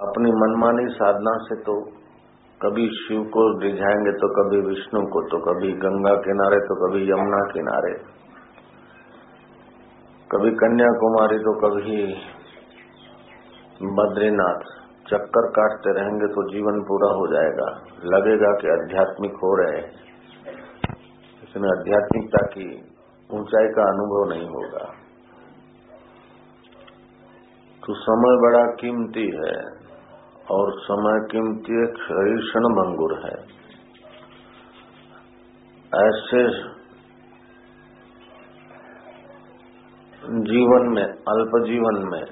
अपनी मनमानी साधना से तो कभी शिव को रिझाएँगे तो कभी विष्णु को तो कभी गंगा किनारे तो कभी यमुना किनारे। कभी कन्याकुमारी तो कभी बद्रीनाथ। चक्कर काटते रहेंगे तो जीवन पूरा हो जाएगा। लगेगा कि आध्यात्मिक हो रहे हैं। इसमें आध्यात्मिकता की ऊंचाई का अनुभव नहीं होगा। तो समय बड़ा कीमती है। और समय कीमती एक क्षण भंगुर है। ऐसे जीवन में, अल्प जीवन में,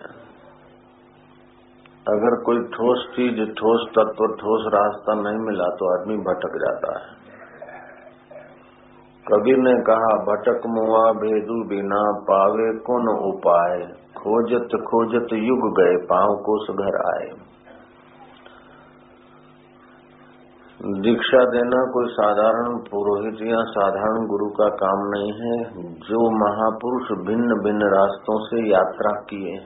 अगर कोई ठोस चीज़, ठोस तत्व, ठोस रास्ता नहीं मिला तो आदमी भटक जाता है। कबीर ने कहा, भटक मुआ भेदू बिना पावे कौन उपाय? खोजत खोजत युग गए, पाँव कोस घर आए। दीक्षा देना कोई साधारण पुरोहित या साधारण गुरु का काम नहीं है। जो महापुरुष भिन्न भिन्न रास्तों से यात्रा किए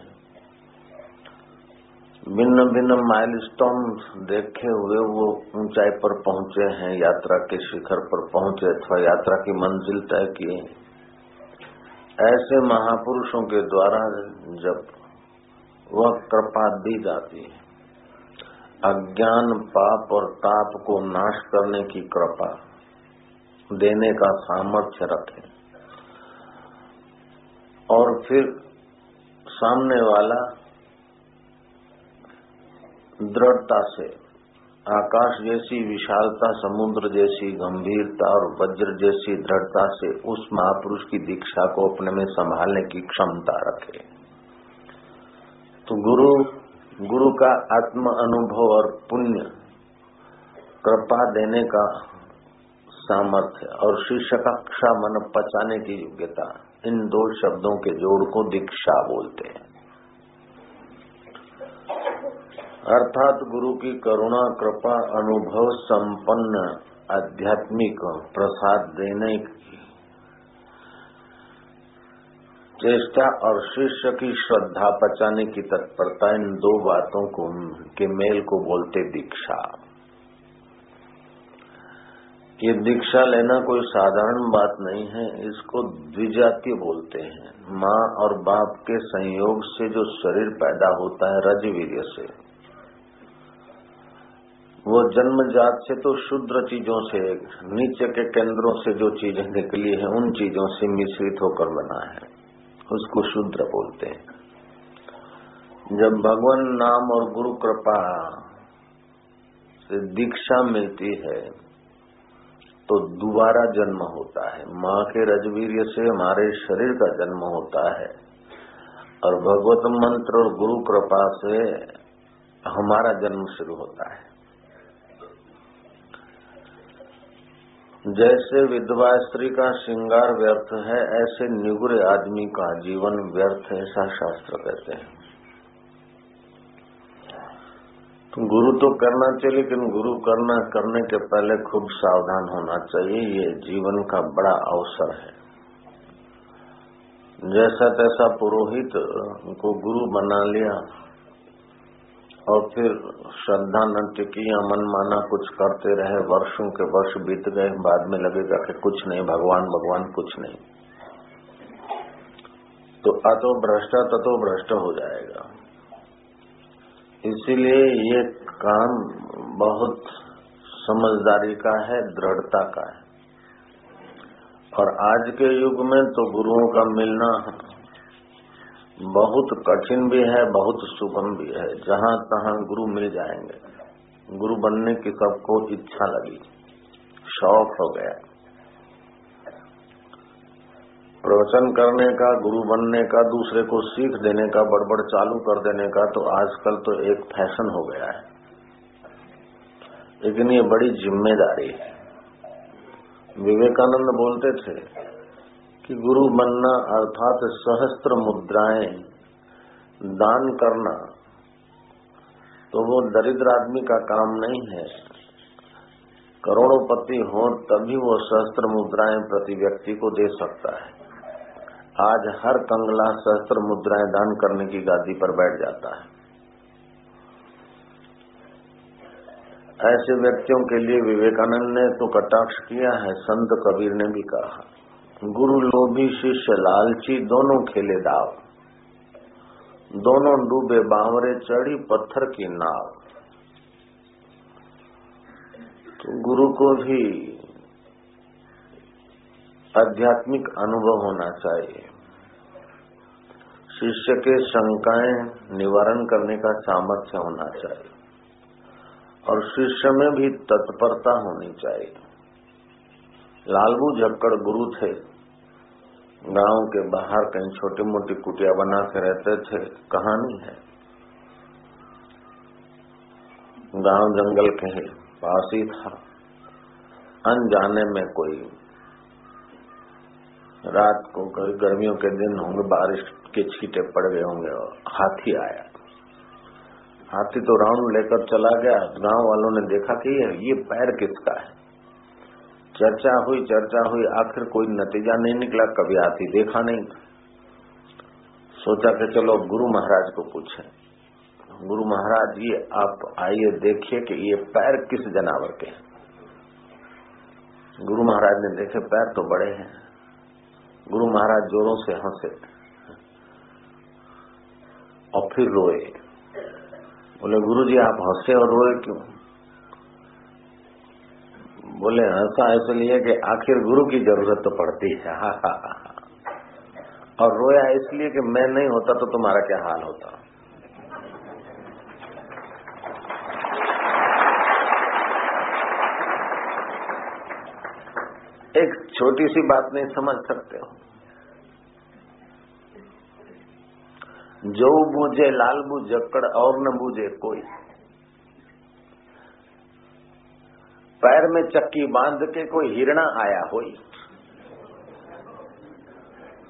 भिन्न भिन्न माइलस्टोन देखे हुए वो ऊंचाई पर पहुँचे हैं, यात्रा के शिखर पर पहुँचे अथवा यात्रा की मंजिल तय किए ऐसे महापुरुषों के द्वारा जब वह कृपा दी जाती है। अज्ञान, पाप और ताप को नाश करने की कृपा देने का सामर्थ्य रखे। और फिर सामने वाला दृढ़ता से, आकाश जैसी विशालता, समुद्र जैसी गंभीरता और वज्र जैसी दृढ़ता से उस महापुरुष की दीक्षा को अपने में संभालने की क्षमता रखे। तो गुरु गुरु का आत्म अनुभव और पुण्य, कृपा देने का सामर्थ्य और शिष्य कक्षा मन पचाने की योग्यता, इन दो शब्दों के जोड़ को दीक्षा बोलते हैं। अर्थात गुरु की करुणा, कृपा, अनुभव, संपन्न, आध्यात्मिक प्रसाद देने चेष्टा और शिष्य की श्रद्धा बचाने की तत्परता इन दो बातों को, के मेल को बोलते दीक्षा। ये दीक्षा लेना कोई साधारण बात नहीं है, इसको द्विजातीय बोलते हैं। माँ और बाप के संयोग से जो शरीर पैदा होता है रजवीर्य से, वो जन्मजात से तो शुद्र चीज़ों से, नीचे के केंद्रों से जो चीज़ें निकली है, उन चीज़ों से मिश्रित होकर बना है। उसको शूद्र बोलते हैं। जब भगवान नाम और गुरु कृपा से दीक्षा मिलती है तो दोबारा जन्म होता है। माँ के रजवीर से हमारे शरीर का जन्म होता है और भगवत मंत्र और गुरु कृपा से हमारा जन्म शुरू होता है। जैसे विधवा स्त्री का श्रृंगार व्यर्थ है, ऐसे निगुरे आदमी का जीवन व्यर्थ है, ऐसा शास्त्र कहते हैं। तो गुरु तो करना चाहिए, लेकिन गुरु करना, करने के पहले खूब सावधान होना चाहिए, ये जीवन का बड़ा अवसर है। जैसा तैसा पुरोहित को गुरु बना लिया और फिर श्रद्धा नृत्य की या मन माना कुछ करते रहे, वर्षों के वर्ष बीत गए, बाद में लगेगा कि कुछ नहीं, भगवान भगवान कुछ नहीं। तो अतो भ्रष्ट ततो भ्रष्ट हो जाएगा। इसीलिए ये काम बहुत समझदारी का है, दृढ़ता का है। और आज के युग में तो गुरुओं का मिलना बहुत कठिन भी है, बहुत सुगम भी है। जहाँ तहाँ गुरु मिल जाएँगे। गुरु बनने की सबको इच्छा लगी। शौक हो गया। प्रवचन करने का, गुरु बनने का, दूसरे को सीख देने का, बड़बड़ चालू कर देने का तो आजकल तो एक फ़ैशन हो गया है। लेकिन ये बड़ी ज़िम्मेदारी। है विवेकानंद बोलते थे कि गुरु बनना अर्थात सहस्त्र मुद्राएँ दान करना तो वो दरिद्र आदमी का काम नहीं है। करोड़ोपति हो तभी वो सहस्त्र मुद्राएँ प्रति व्यक्ति को दे सकता है। आज हर कंगला सहस्त्र मुद्राएँ दान करने की गादी पर बैठ जाता है। ऐसे व्यक्तियों के लिए विवेकानंद ने तो कटाक्ष किया है, संत कबीर ने भी कहा। गुरु लोभी, शिष्य, लालची, दोनों खेले दाव। दोनों डूबे बावरे, चढ़ी पत्थर की नाव। तो गुरु को भी आध्यात्मिक अनुभव होना चाहिए। शिष्य के शंकाएँ निवारण करने का सामर्थ्य होना चाहिए। और शिष्य में भी तत्परता होनी चाहिए। लालबू झक्कड़ गुरु थे। गाँव के बाहर कहीं छोटी मोटी कुटिया बना के रहते थे कहानी है। गाँव जंगल के पास ही था। अनजाने में कोई रात को गर्मियों के दिन होंगे बारिश के छींटे पड़ गए होंगे और हाथी आया। हाथी तो राउंड लेकर चला गया। गाँव वालों ने देखा कि ये, पैर किसका है? चर्चा हुई चर्चा हुई, आखिर कोई नतीजा नहीं निकला, कभी हाथी देखा नहीं। सोचा कि चलो गुरु महाराज को पूछे। गुरु महाराज ये आप आइए देखिए कि ये पैर किस जनावर के हैं। गुरु महाराज ने देखे, पैर तो बड़े हैं। गुरु महाराज जोरों से हंसे और फिर रोए। बोले गुरु जी आप हंसे और रोए क्यों? बोले हंसा इसलिए कि आखिर गुरु की ज़रूरत तो पड़ती है। हा हा हा और रोया इसलिए कि मैं नहीं होता तो तुम्हारा क्या हाल होता? एक छोटी सी बात नहीं समझ सकते हो। जो बूझे लाल जक्कड़ और न बूझे कोई। पैर में चक्की बाँध के कोई हिरणा आया हो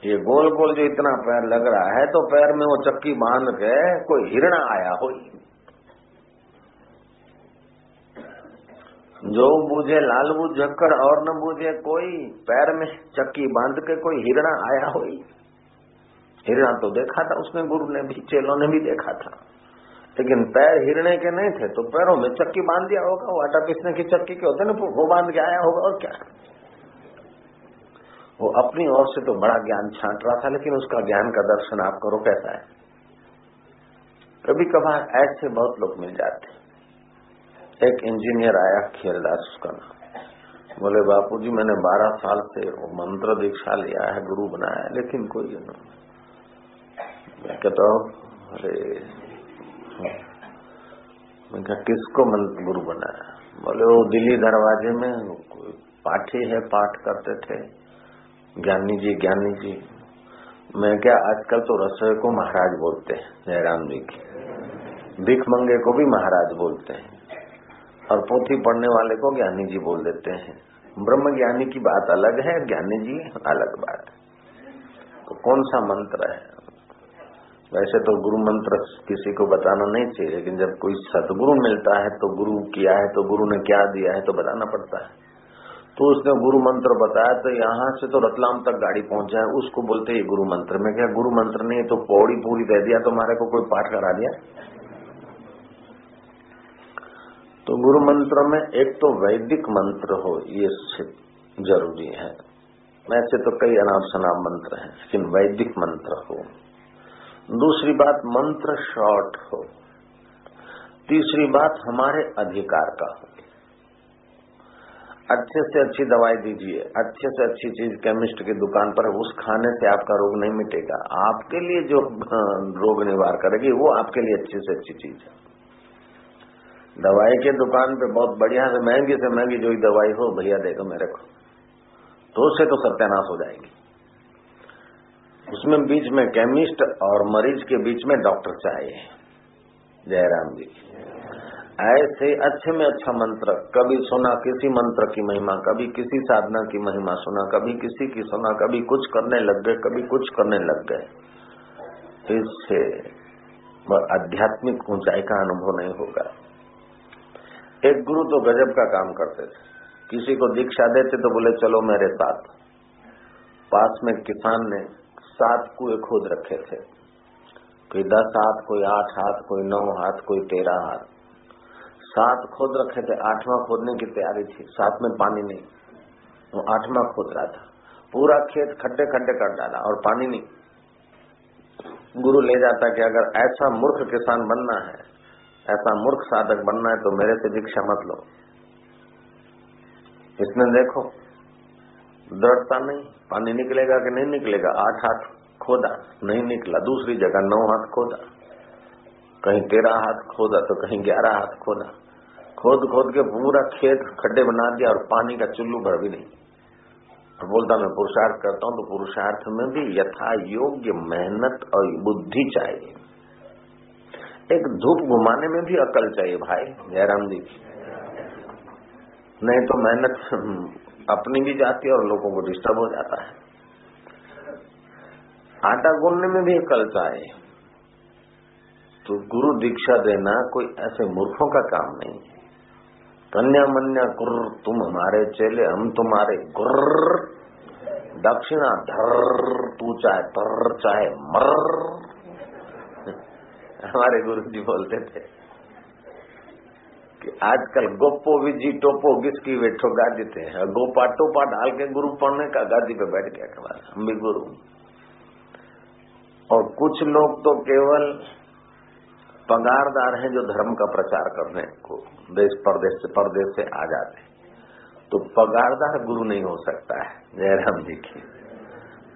ये गोल गोल जो इतना पैर लग रहा है तो पैर में वो चक्की बाँध के कोई हिरणा आया हो जो बूझे लाल बूझ झक्कड़ और न बूझे कोई, पैर में चक्की बाँध के कोई हिरणा आया हो हिरणा तो देखा था उसने गुरु ने भी, चेलों ने भी देखा था। लेकिन पैर हिरणे के नहीं थे तो पैरों में चक्की बाँध दिया होगा, वो आटा पीसने की चक्की के होते ना, वो बाँध के आया होगा, और क्या? वो अपनी ओर से तो बड़ा ज्ञान छांट रहा था, लेकिन उसका ज्ञान का दर्शन आप करो, कैसा है? कभी कभार ऐसे बहुत लोग मिल जाते एक इंजीनियर आया खेलदास उसका नाम। बोले, बापूजी, मैंने बारह साल से वो मंत्र दीक्षा लिया है, गुरु बनाया है, लेकिन कोई नहीं मैं कहता हूँ, अरे मैं क्या किसको मंत्र गुरु बनाया बोले, वो दिल्ली दरवाजे में पाठी है, पाठ करते थे। ज्ञानी जी ज्ञानी जी। मैं क्या आजकल तो रसोई को महाराज बोलते हैं, जयराम जी की। भिख मंगे को भी महाराज बोलते हैं और पोथी पढ़ने वाले को ज्ञानी जी बोल देते हैं। ब्रह्म ज्ञानी की बात अलग है, ज्ञानी जी अलग बात है। तो कौन सा मंत्र है? वैसे तो गुरु मंत्र किसी को बताना नहीं चाहिए, लेकिन जब कोई सदगुरु मिलता है तो गुरु किया है तो गुरु ने क्या दिया है तो बताना पड़ता है। तो उसने गुरु मंत्र बताया तो यहाँ से तो रतलाम तक गाड़ी पहुँच जाए उसको बोलते ही गुरु मंत्र। में क्या गुरु मंत्र नहीं तो पौड़ी पूरी दे दिया तो हमारे को कोई पाठ करा दिया? तो गुरु मंत्र में एक तो वैदिक मंत्र हो, ये ज़रूरी है। वैसे तो कई अनाप शनाप मंत्र हैं, लेकिन वैदिक मंत्र हो। दूसरी बात, मंत्र शॉर्ट हो। तीसरी बात, हमारे अधिकार का हो। अच्छे से अच्छी दवाई दीजिए, अच्छे से अच्छी चीज़ केमिस्ट की दुकान पर, उस खाने से आपका रोग नहीं मिटेगा। आपके लिए जो रोग निवार करेगी, वो आपके लिए अच्छी से अच्छी चीज़ है। दवाई के दुकान पे बहुत बढ़िया से, महँगी से महँगी जो दवाई हो, भैया देखो मेरे को तो उससे तो सत्यानाश हो जाएगी। उसमें बीच में केमिस्ट और मरीज़ के बीच में डॉक्टर चाहिए। जयराम जी। ऐसे अच्छे में अच्छा मंत्र, कभी सुना किसी मंत्र की महिमा, कभी किसी साधना की महिमा सुना, कभी किसी की सुना, कभी कुछ करने लग गए, कभी कुछ करने लग गए। इससे आध्यात्मिक ऊंचाई का अनुभव नहीं होगा। एक गुरु तो गजब का काम करते थे। किसी को दीक्षा देते तो बोले, चलो मेरे साथ। पास में किसान ने सात कुएँ खोद रखे थे। कोई दस हाथ, कोई आठ हाथ, कोई नौ हाथ, कोई तेरह हाथ। सात खोद रखे थे, आठवां खोदने की तैयारी थी। सात में पानी नहीं। वो आठवां खोद रहा था। पूरा खेत खड्डे खड्डे कर डाला और पानी नहीं। गुरु ले जाता कि अगर ऐसा मूर्ख किसान बनना है, ऐसा मूर्ख साधक बनना है तो मेरे से दीक्षा मत लो। इसने देखो दृढ़ता नहीं, पानी निकलेगा कि नहीं निकलेगा? आठ हाथ खोदा, नहीं निकला। दूसरी जगह नौ हाथ खोदा। कहीं तेरह हाथ खोदा तो कहीं ग्यारह हाथ खोदा। खोद खोद के पूरा खेत खड्डे बना दिया और पानी का चुल्लू भर भी नहीं। और बोलता, मैं पुरुषार्थ करता हूँ तो पुरुषार्थ में भी यथा योग्य मेहनत और बुद्धि चाहिए। एक धूप घुमाने में भी अकल चाहिए, भाई। जयराम जी नहीं तो मेहनत अपनी भी जाती है और लोगों को डिस्टर्ब हो जाता है। आटा गूंदने में भी कलता है। तो गुरु दीक्षा देना कोई ऐसे मूर्खों का काम नहीं है। कन्या मन्या गुर, तुम हमारे चेले, हम तुम्हारे गुर। दक्षिणा धर, तू चाहे तर, चाहे मर। हमारे गुरु जी बोलते थे कि आजकल गोपो विजी टोपो गिसकी वेठो गादी थे गोपा टोपा डाल के गुरु पढ़ने का गादी पे बैठ गया कमाल हम भी गुरु। और कुछ लोग तो केवल पगारदार हैं जो धर्म का प्रचार करने को, देश परदेश से परदेश से आ जाते तो पगारदार गुरु नहीं हो सकता है, जयराम जी की।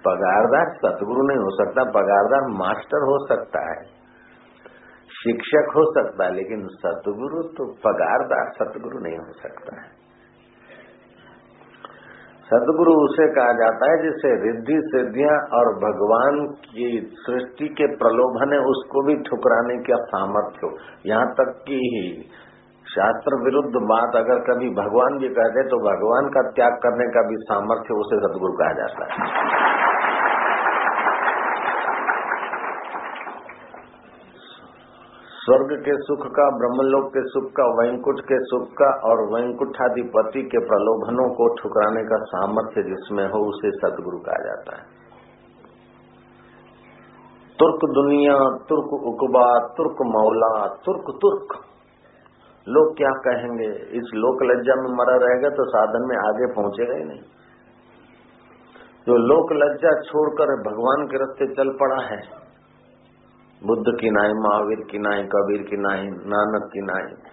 पगारदार सतगुरु नहीं हो सकता, पगारदार मास्टर हो सकता है। शिक्षक हो सकता है, लेकिन सतगुरु तो पगारदार सतगुरु नहीं हो सकता है। सदगुरु उसे कहा जाता है जिसे रिद्धि सिद्धियाँ और भगवान की सृष्टि के प्रलोभन है, उसको भी ठुकराने का सामर्थ्य हो। यहाँ तक कि शास्त्र विरुद्ध बात अगर कभी भगवान भी कहते तो भगवान का त्याग करने का भी सामर्थ्य उसे सदगुरु कहा जाता है। स्वर्ग के सुख का, ब्रह्मलोक के सुख का, वैंकुट के सुख का और वैंकुठाधिपति के प्रलोभनों को ठुकराने का सामर्थ्य जिसमें हो, उसे सदगुरु कहा जाता है। तुर्क दुनिया, तुर्क उकबा, तुर्क मौला, तुर्क तुर्क। लोग क्या कहेंगे? इस लोक लज्जा में मरा रहेगा तो साधन में आगे पहुंचेगा ही नहीं। जो लोक लज्जा छोड़कर भगवान के रस्ते चल पड़ा है बुद्ध की नाई, महावीर की नाई, कबीर की नाई, नानक की नाई।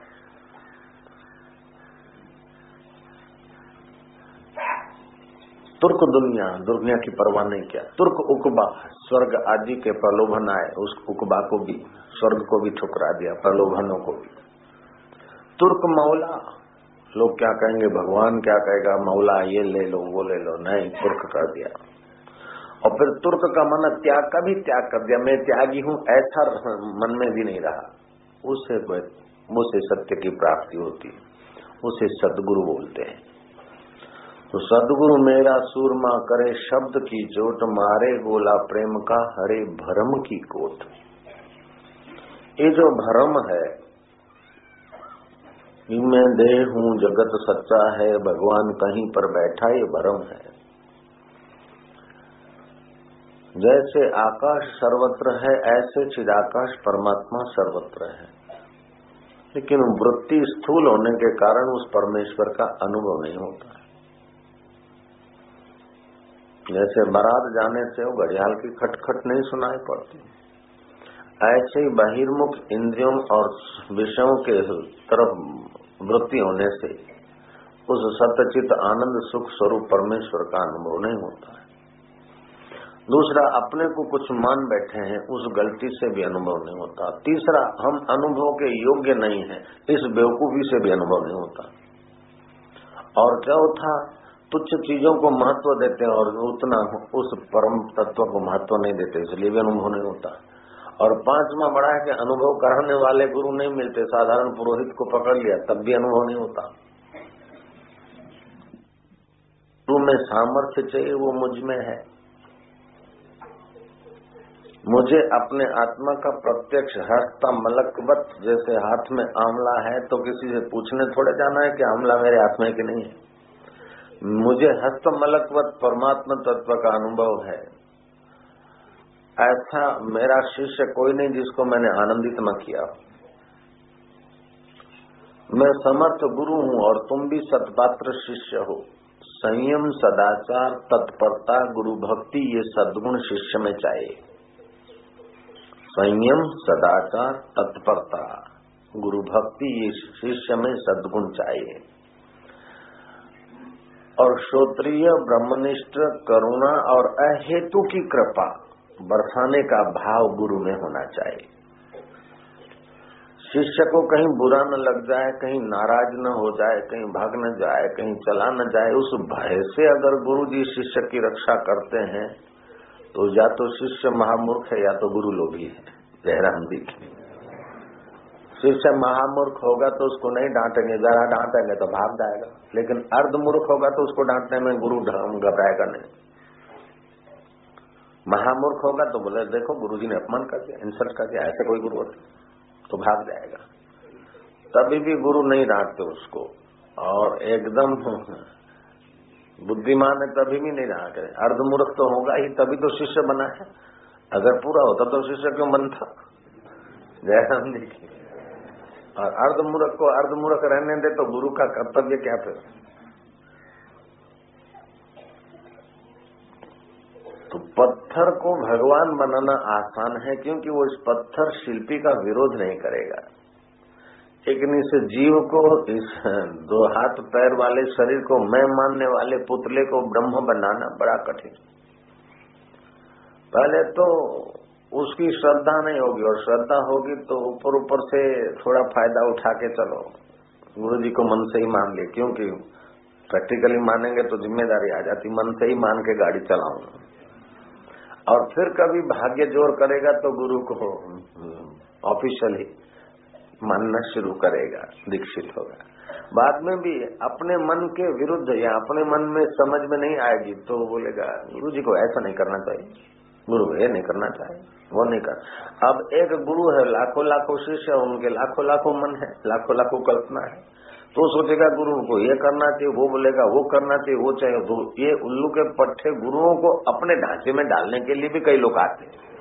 तुर्क दुनिया दुनिया की परवाह नहीं किया। तुर्क उकबा, स्वर्ग आदि के प्रलोभन आए, उस उकबा को भी, स्वर्ग को भी ठुकरा दिया, प्रलोभनों को भी। तुर्क मौला, लोग क्या कहेंगे? भगवान क्या कहेगा? मौला, ये ले लो, वो ले लो, नहीं, तुर्क कर दिया। और फिर तुर्क का मन त्याग का भी त्याग कर दिया। मैं त्यागी हूँ, ऐसा मन में भी नहीं रहा। उसे उसे सत्य की प्राप्ति होती उसे सदगुरु बोलते हैं। तो सदगुरु मेरा सूरमा करे, शब्द की चोट मारे गोला प्रेम का हरे भरम की कोट ये जो भरम है मैं देह हूँ, जगत सच्चा है, भगवान कहीं पर बैठा, ये भरम है। जैसे आकाश सर्वत्र है, ऐसे चिदाकाश परमात्मा सर्वत्र है। लेकिन वृत्ति स्थूल होने के कारण उस परमेश्वर का अनुभव नहीं होता। है जैसे बारात जाने से वो घड़ियाल की खटखट नहीं सुनाई पड़ती। ऐसे ही बहिर्मुख इंद्रियों और विषयों के तरफ़ वृत्ति होने से उस सत्यचित आनंद सुख स्वरूप परमेश्वर का अनुभव नहीं होता। है दूसरा, अपने को कुछ मान बैठे हैं, उस गलती से भी अनुभव नहीं होता। तीसरा, हम अनुभव के योग्य नहीं है, इस बेवकूफ़ी से भी अनुभव नहीं होता। और चौथा, तुच्छ चीज़ों को महत्व देते हैं और उतना उस परम तत्व को महत्व नहीं देते, इसलिए भी अनुभव नहीं होता। और पांचवा, बड़ा है कि अनुभव कराने वाले गुरु नहीं मिलते, साधारण पुरोहित को पकड़ लिया, तब भी अनुभव नहीं होता। तू में सामर्थ्य चाहिए, वो मुझमें है। मुझे अपने आत्मा का प्रत्यक्ष हस्ता मलकवत जैसे हाथ में आंवला है तो किसी से पूछने थोड़े जाना है कि आंवला मेरे हाथ में कि नहीं है। मुझे हस्त मलकवत परमात्मा तत्व का अनुभव है। ऐसा मेरा शिष्य कोई नहीं जिसको मैंने आनंदित न किया मैं समर्थ गुरु हूँ और तुम भी सतपात्र शिष्य हो। संयम, सदाचार, तत्परता, गुरु भक्ति, ये सद्गुण शिष्य में चाहिए। संयम सदाचार तत्परता। गुरु भक्ति ये शिष्य में सद्गुण चाहिए। और श्रोत्रिय ब्रह्मनिष्ठ, करुणा और अहेतु की कृपा बरसाने का भाव गुरु में होना चाहिए। शिष्य को कहीं बुरा न लग जाए, कहीं नाराज़ न हो जाए, कहीं भाग न जाए, कहीं चला न जाए, उस भय से अगर गुरु जी शिष्य की रक्षा करते हैं तो या तो शिष्य महामूर्ख है या तो गुरु लोभी है। जयराम जी की शिष्य महामूर्ख होगा तो उसको नहीं डांटेंगे, जरा डांटेंगे तो भाग जाएगा। लेकिन अर्धमूर्ख होगा तो उसको डांटने में गुरु घबराएगा नहीं। महामूर्ख होगा तो बोले, देखो गुरु जी ने अपमान कर दिया इंसल्ट कर दिया, ऐसे कोई गुरु होता तो भाग जाएगा। तभी भी गुरु नहीं डांटते उसको। और एकदम बुद्धिमान है, तभी भी नहीं रहा करे। अर्धमूर्ख तो होगा ही, तभी तो शिष्य बना है। अगर पूरा होता तो शिष्य क्यों बनता? जयराम जी की। और अर्धमूर्ख को अर्धमूर्ख रहने दे तो गुरु का कर्तव्य क्या फिर? तो पत्थर को भगवान बनाना आसान है, क्योंकि वो इस पत्थर शिल्पी का विरोध नहीं करेगा। लेकिन इस जीव को, इस दो हाथ पैर वाले शरीर को, मैं मानने वाले पुतले को ब्रह्म बनाना बड़ा कठिन। पहले तो उसकी श्रद्धा नहीं होगी, और श्रद्धा होगी तो ऊपर ऊपर से थोड़ा फ़ायदा उठा के चलो। गुरु जी को मन से ही मान लिए क्योंकि प्रैक्टिकली मानेंगे तो ज़िम्मेदारी आ जाती, मन से ही मान के गाड़ी चलाऊ। और फिर कभी भाग्य ज़ोर करेगा तो गुरु को ऑफिशियली मानना शुरू करेगा, दीक्षित होगा। बाद में भी अपने मन के विरुद्ध या अपने मन में समझ में नहीं आएगी तो बोलेगा, गुरु जी को ऐसा नहीं करना चाहिए। गुरु ये नहीं करना चाहिए, वो नहीं कर। अब एक गुरु है, लाखों लाखों शिष्य है, उनके लाखों लाखों मन है, लाखों लाखों कल्पना है। तो सोचेगा, गुरु को ये करना चाहिए, वो बोलेगा, वो करना चाहिए, वो चाहिए। ये उल्लू के पट्टे गुरुओं को अपने ढांचे में डालने के लिए भी कई लोग आते हैं।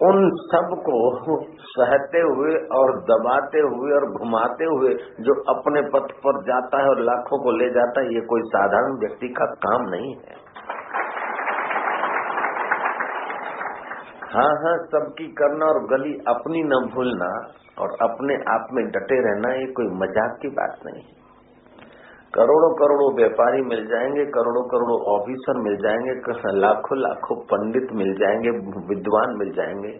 उन सबको सहते हुए और दबाते हुए और घुमाते हुए जो अपने पथ पर जाता है और लाखों को ले जाता है, ये कोई साधारण व्यक्ति का काम नहीं है। हाँ हाँ सबकी करना और गली अपनी न भूलना और अपने आप में डटे रहना, ये कोई मज़ाक की बात नहीं करोड़ों करोड़ों व्यापारी मिल जाएँगे, करोड़ों करोड़ों ऑफिसर मिल जाएँगे, लाखों लाखों पंडित मिल जाएँगे, विद्वान मिल जाएँगे,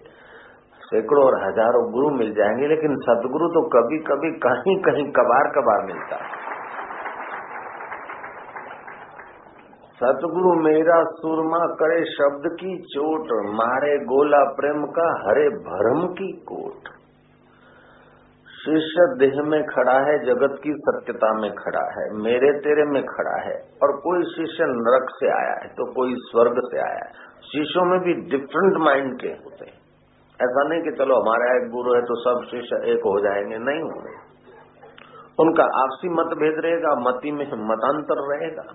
सैकड़ों और हज़ारों गुरु मिल जाएँगे, लेकिन सदगुरु तो कभी कभी कहीं कहीं कबार कबार मिलता है। सतगुरु मेरा सुरमा करे शब्द की चोट, मारे गोला प्रेम का हरे भरम की कोट। शिष्य देह में खड़ा है, जगत की सत्यता में खड़ा है, मेरे तेरे में खड़ा है, और कोई शिष्य नरक से आया है तो कोई स्वर्ग से आया है। शिष्यों में भी डिफरेंट माइंड के होते हैं। ऐसा नहीं कि चलो हमारा एक गुरु है तो सब शिष्य एक हो जाएँगे, नहीं होंगे। उनका आपसी मतभेद रहेगा, मती में मतांतर रहेगा।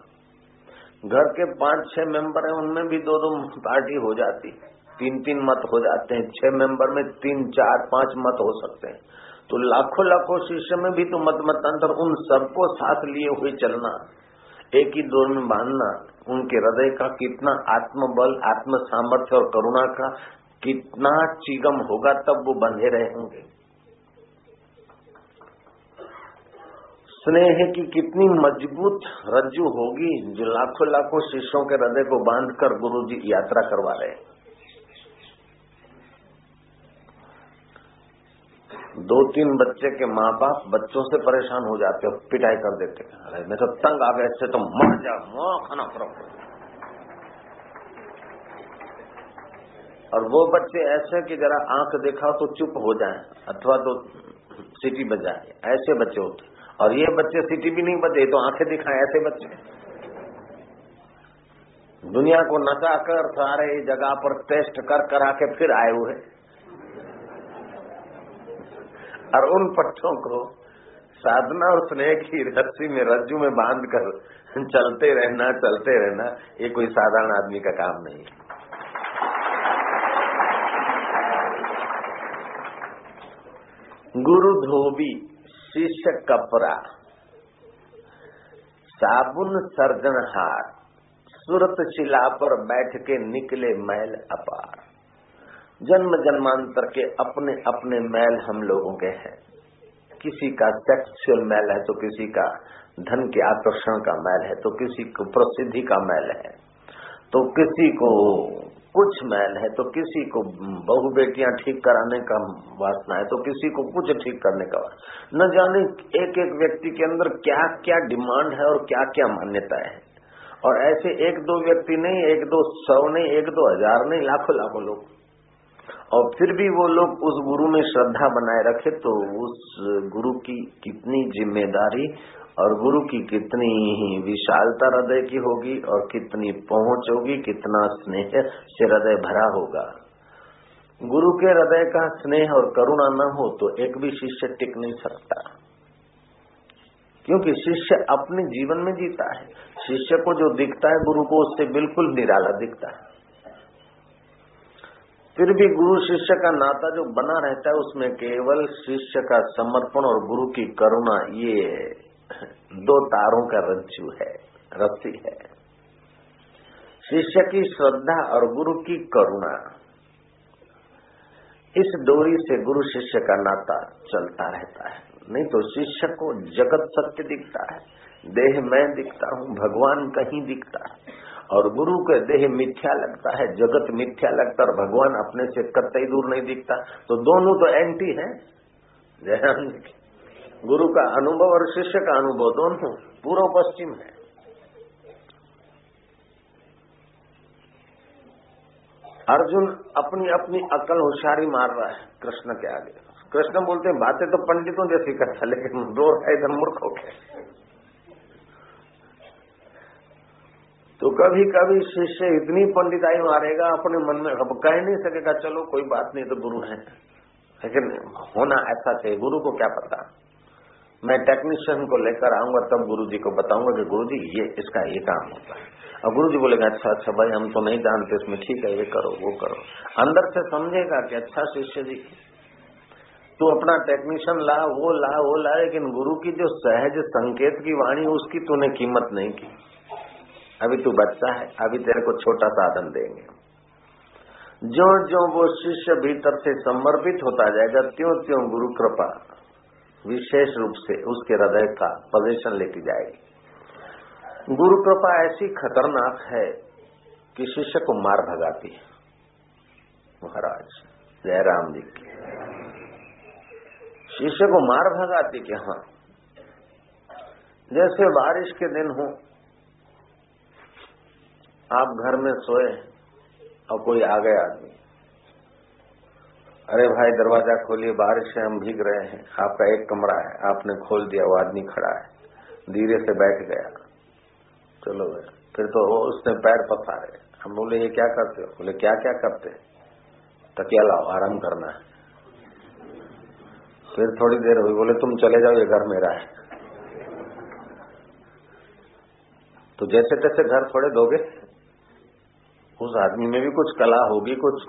घर के पाँच, छह मेंबर हैं, उनमें भी दो दो पार्टी हो जाती तीन तीन मत हो जाते हैं, छह मेंबर में तीन, चार, पाँच मत हो सकते हैं। तो लाखों लाखों शिष्य में भी तो मत मतांतर उन सबको साथ लिए हुए चलना, एक ही दौर में बांधना, उनके हृदय का कितना आत्मबल आत्म सामर्थ्य और करुणा का कितना चिगम होगा, तब वो बंधे रहेंगे स्नेह की कितनी मज़बूत रज्जु होगी जो लाखों लाखों शिष्यों के हृदय को बांधकर गुरु जी यात्रा करवा रहे दो तीन बच्चे के माँ बाप बच्चों से परेशान हो जाते और पिटाई कर देते अरे, मैं तो तंग आ गया, इससे तो मर जा खाना करो और वो बच्चे ऐसे कि जरा आँख देखा तो चुप हो जाए, अथवा तो सीटी बजाए, ऐसे बच्चे होते और ये बच्चे सिटी भी नहीं बचे तो आँखें दिखाए, ऐसे बच्चे। दुनिया को नचा कर सारे जगह पर टेस्ट कर, करा के फिर आए हुए और उन पट्टों को साधना और स्नेह की रस्सी में, रज्जू में बाँध कर चलते रहना चलते रहना, ये कोई साधारण आदमी का काम नहीं गुरु धोबी शिष्य कपरा साबुन सर्जनहार, सुरत शिला पर बैठ के निकले मैल अपार। जन्म जन्मांतर के अपने अपने मैल हम लोगों के हैं। किसी का सेक्सुअल मैल है तो किसी का धन के आकर्षण का मैल है तो किसी को प्रसिद्धि का मैल है। तो किसी को कुछ मैल है तो किसी को बहु बेटियाँ ठीक कराने का वासना है तो किसी को कुछ ठीक करने का न जाने एक एक व्यक्ति के अंदर क्या क्या डिमांड है और क्या क्या मान्यता है। और ऐसे एक दो व्यक्ति नहीं, एक दो सौ नहीं, एक दो हज़ार नहीं लाखों लाखों लोग। और फिर भी वो लोग उस गुरु में श्रद्धा बनाए रखे तो उस गुरु की कितनी ज़िम्मेदारी और गुरु की कितनी विशालता हृदय की होगी और कितनी पहुँच होगी, कितना स्नेह से हृदय भरा होगा। गुरु के हृदय का स्नेह और करुणा न हो तो एक भी शिष्य टिक नहीं सकता। क्योंकि शिष्य अपने जीवन में जीता है। शिष्य को जो दिखता है, गुरु को उससे बिल्कुल निराला दिखता है। फिर भी गुरु शिष्य का नाता जो बना रहता है, उसमें केवल शिष्य का समर्पण और गुरु की करुणा, ये दो तारों का रज्जु है, रस्सी है। शिष्य की श्रद्धा और गुरु की करुणा। इस डोरी से गुरु शिष्य का नाता चलता रहता है। नहीं तो शिष्य को जगत सत्य दिखता है, देह मैं दिखता हूँ, भगवान कहीं दिखता है। और गुरु के देह मिथ्या लगता है, जगत मिथ्या लगता और भगवान अपने से कतई दूर नहीं दिखता। तो दोनों तो एंटी है। गुरु का अनुभव और शिष्य का अनुभव दोनों पूर्व पश्चिम है। अर्जुन अपनी अपनी अकल होशियारी मार रहा है कृष्ण के आगे। कृष्ण बोलते हैं, बातें तो पंडितों जैसी करता लेकिन दो है मूर्ख हो तो कभी कभी शिष्य इतनी पंडिताई मारेगा, अपने मन में अब कह नहीं सकेगा, चलो, कोई बात नहीं तो गुरु है। लेकिन होना ऐसा चाहिए, गुरु को क्या पता? मैं टेक्नीशियन को लेकर आऊँगा, तब गुरु जी को बताऊँगा कि गुरु जी ये इसका ये काम होता है। और गुरु जी बोलेगा अच्छा अच्छा भाई, हम तो नहीं जानते इसमें, ठीक है, ये करो, वो करो। अंदर से समझेगा कि अच्छा शिष्य जी, तू अपना टेक्नीशियन ला, वो ला वो ला, लेकिन गुरु की जो सहज संकेत की वाणी, उसकी तूने कीमत नहीं की। अभी तू बच्चा है, अभी तेरे को छोटा साधन देंगे। जो जो वो शिष्य भीतर से समर्पित होता जाएगा त्यों त्यों गुरु कृपा विशेष रूप से उसके हृदय का पोजिशन लेती जाएगी। गुरु कृपा ऐसी खतरनाक है कि शिष्य को मार भगाती है। महाराज, जयराम जी की। शिष्य को मार भगाती कि हाँ जैसे बारिश के दिन हो आप घर में सोए और कोई आ गया आदमी। अरे भाई, दरवाज़ा खोलिए, बारिश से हम भीग रहे हैं। आपका एक कमरा है, आपने खोल दिया, वो आदमी खड़ा है। धीरे से बैठ गया। चलो फिर तो उसने पैर पसारे। हम बोले, ये क्या करते हो? बोले, क्या क्या करते? तकिया लाओ, आराम करना है। फिर थोड़ी देर हुई, बोले, तुम चले जाओ, ये घर मेरा है। तो जैसे तैसे घर थोड़े दोगे? उस आदमी में भी कुछ कला होगी, कुछ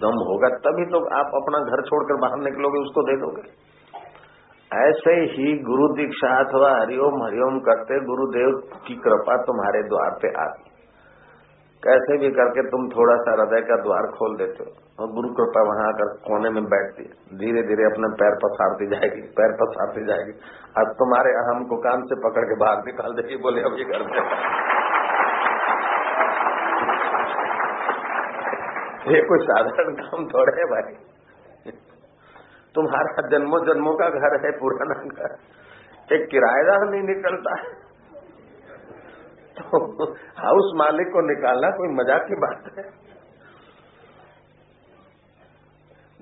दम होगा, तभी तो आप अपना घर छोड़कर बाहर निकलोगे, उसको दे दोगे। ऐसे ही गुरु दीक्षा अथवा हरिओम हरिओम करते गुरुदेव की कृपा तुम्हारे द्वार पे आती कैसे भी करके तुम थोड़ा सा हृदय का द्वार खोल देते हो और गुरु कृपा वहाँ आकर कोने में बैठती धीरे धीरे अपने पैर पसारती जाएगी, पैर पसारती जाएगी। अब तुम्हारे अहम को कान से पकड़ के बाहर निकाल देगी, बोले अभी घर में ये कोई साधारण काम थोड़े है भाई। तुम्हारा जन्मों जन्मों का घर है, पुराना घर। एक किराएदार नहीं निकलता है। तो हाउस मालिक को निकालना कोई मज़ाक की बात है।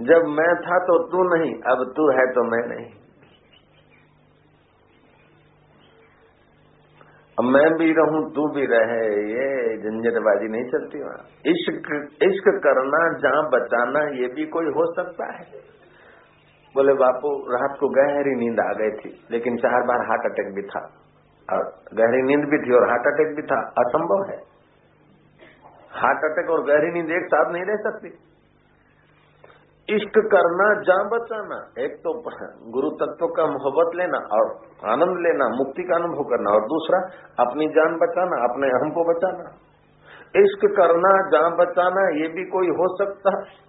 जब मैं था तो तू नहीं, अब तू है तो मैं नहीं। अब मैं भी रहूँ, तू भी रहे, ये झंझटबाजी नहीं चलती वहाँ। इश्क इश्क करना जहाँ बचाना, ये भी कोई हो सकता है। बोले, बापू, रात को गहरी नींद आ गई थी, लेकिन चार बार हार्ट अटैक भी था। और गहरी नींद भी थी और हार्ट अटैक भी था। असंभव है। हार्ट अटैक और गहरी नींद एक साथ नहीं रह सकती। इश्क करना जा बचाना। एक तो गुरु तत्व का मोहब्बत लेना और आनंद लेना, मुक्ति का अनुभव करना। और दूसरा, अपनी जान बचाना, अपने अहम को बचाना। इश्क करना जा बचाना, ये भी कोई हो सकता है।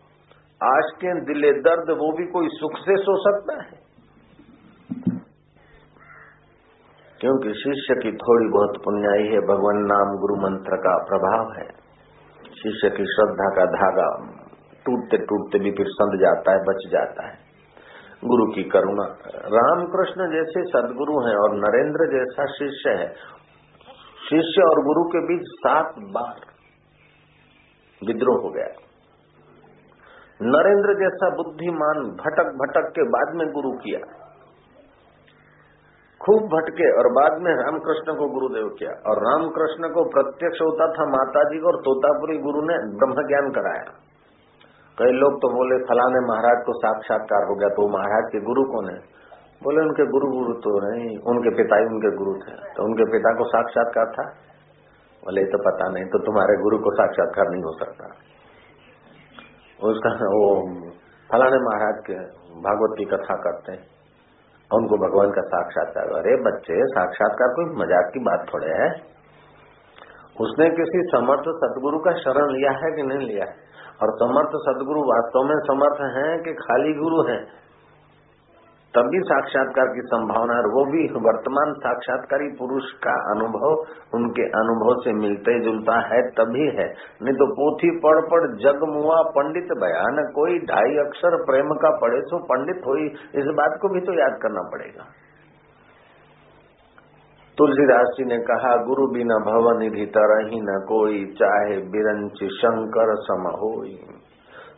आज के दिले दर्द, वो भी कोई सुख से सो सकता है। क्योंकि शिष्य की थोड़ी बहुत पुण्याई है, भगवान नाम गुरु मंत्र का प्रभाव है। शिष्य की श्रद्धा का धागा टूटते टूटते भी फिर संध जाता है, बच जाता है। गुरु की करुणा। रामकृष्ण जैसे सदगुरु हैं और नरेंद्र जैसा शिष्य है। शिष्य और गुरु के बीच सात बार विद्रोह हो गया। नरेंद्र जैसा बुद्धिमान भटक भटक के बाद में गुरु किया। खूब भटके और बाद में रामकृष्ण को गुरुदेव किया। और रामकृष्ण को प्रत्यक्ष होता था माताजी को और तोतापुरी गुरु ने ब्रह्म ज्ञान कराया। कई लोग तो बोले, फलाने महाराज को साक्षात्कार हो गया। तो महाराज के गुरु कौन है? बोले, उनके गुरु गुरु तो नहीं, उनके पिता ही उनके गुरु थे। तो उनके पिता को साक्षात्कार था? बोले तो पता नहीं तो तुम्हारे गुरु को साक्षात्कार नहीं हो सकता। उसका वो फलाने महाराज के भागवत की कथा करते हैं। उनको भगवान का साक्षात्कार अरे बच्चे, साक्षात्कार कोई मज़ाक की बात थोड़े है। उसने किसी समर्थ सदगुरु का शरण लिया है कि नहीं लिया है? और समर्थ सदगुरु वास्तव में समर्थ हैं कि खाली गुरु हैं। तभी साक्षात्कार की संभावना वो भी वर्तमान साक्षात्कारी पुरुष का अनुभव, उनके अनुभव से मिलते जुलता है, तभी है। नहीं तो पोथी पढ़ पढ़ जग मुआ पंडित बयान, कोई ढाई अक्षर प्रेम का पढ़े तो पंडित हो इस बात को भी तो याद करना पड़ेगा। तुलसीदास जी ने कहा, गुरु बिना भव निधि तरही न कोई, चाहे बिरंच शंकर सम हो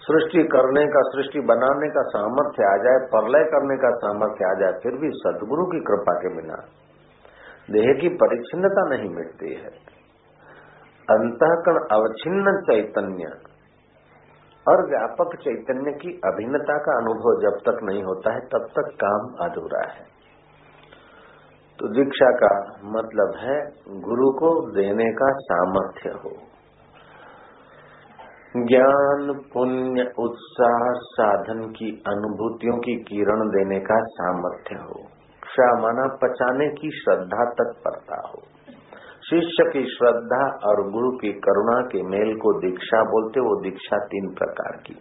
सृष्टि करने का, सृष्टि बनाने का सामर्थ्य आ जाए, प्रलय करने का सामर्थ्य आ जाए, फिर भी सदगुरु की कृपा के बिना देह की परिच्छिन्नता नहीं मिटती है। अंतकरण अवच्छिन्न चैतन्य और व्यापक चैतन्य की अभिन्नता का अनुभव जब तक नहीं होता है, तब तक काम अधूरा है। तो दीक्षा का मतलब है गुरु को देने का सामर्थ्य हो। ज्ञान, पुण्य, उत्साह, साधन की अनुभूतियों की किरण देने का सामर्थ्य हो। क्षमा माना पचाने की श्रद्धा तत्परता हो। शिष्य की श्रद्धा और गुरु की करुणा के मेल को दीक्षा बोलते, वो दीक्षा तीन प्रकार की।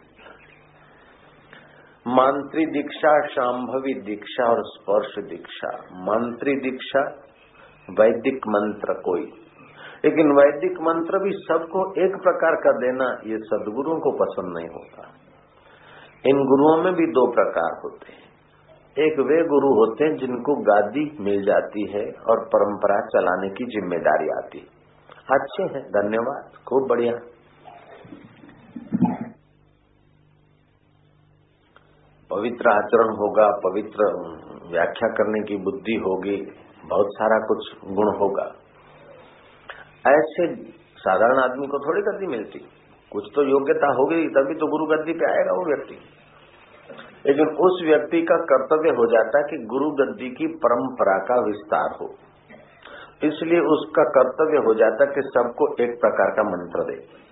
मंत्री दीक्षा शाम्भवी दीक्षा और स्पर्श दीक्षा। मंत्री दीक्षा, वैदिक मंत्र कोई। लेकिन वैदिक मंत्र भी सबको एक प्रकार का देना, ये सदगुरुओं को पसंद नहीं होता। इन गुरुओं में भी दो प्रकार होते हैं। एक वे गुरु होते हैं जिनको गादी मिल जाती है और परंपरा चलाने की ज़िम्मेदारी आती है। अच्छे हैं, धन्यवाद, खूब बढ़िया। पवित्र आचरण होगा, पवित्र व्याख्या करने की बुद्धि होगी, बहुत सारा कुछ गुण होगा। ऐसे साधारण आदमी को थोड़ी गद्दी मिलती। कुछ तो योग्यता होगी, तभी तो गुरु गद्दी पे आएगा वो व्यक्ति। लेकिन उस व्यक्ति का कर्तव्य हो जाता कि गुरु गद्दी की परंपरा का विस्तार हो। इसलिए उसका कर्तव्य हो जाता कि सबको एक प्रकार का मंत्र दे।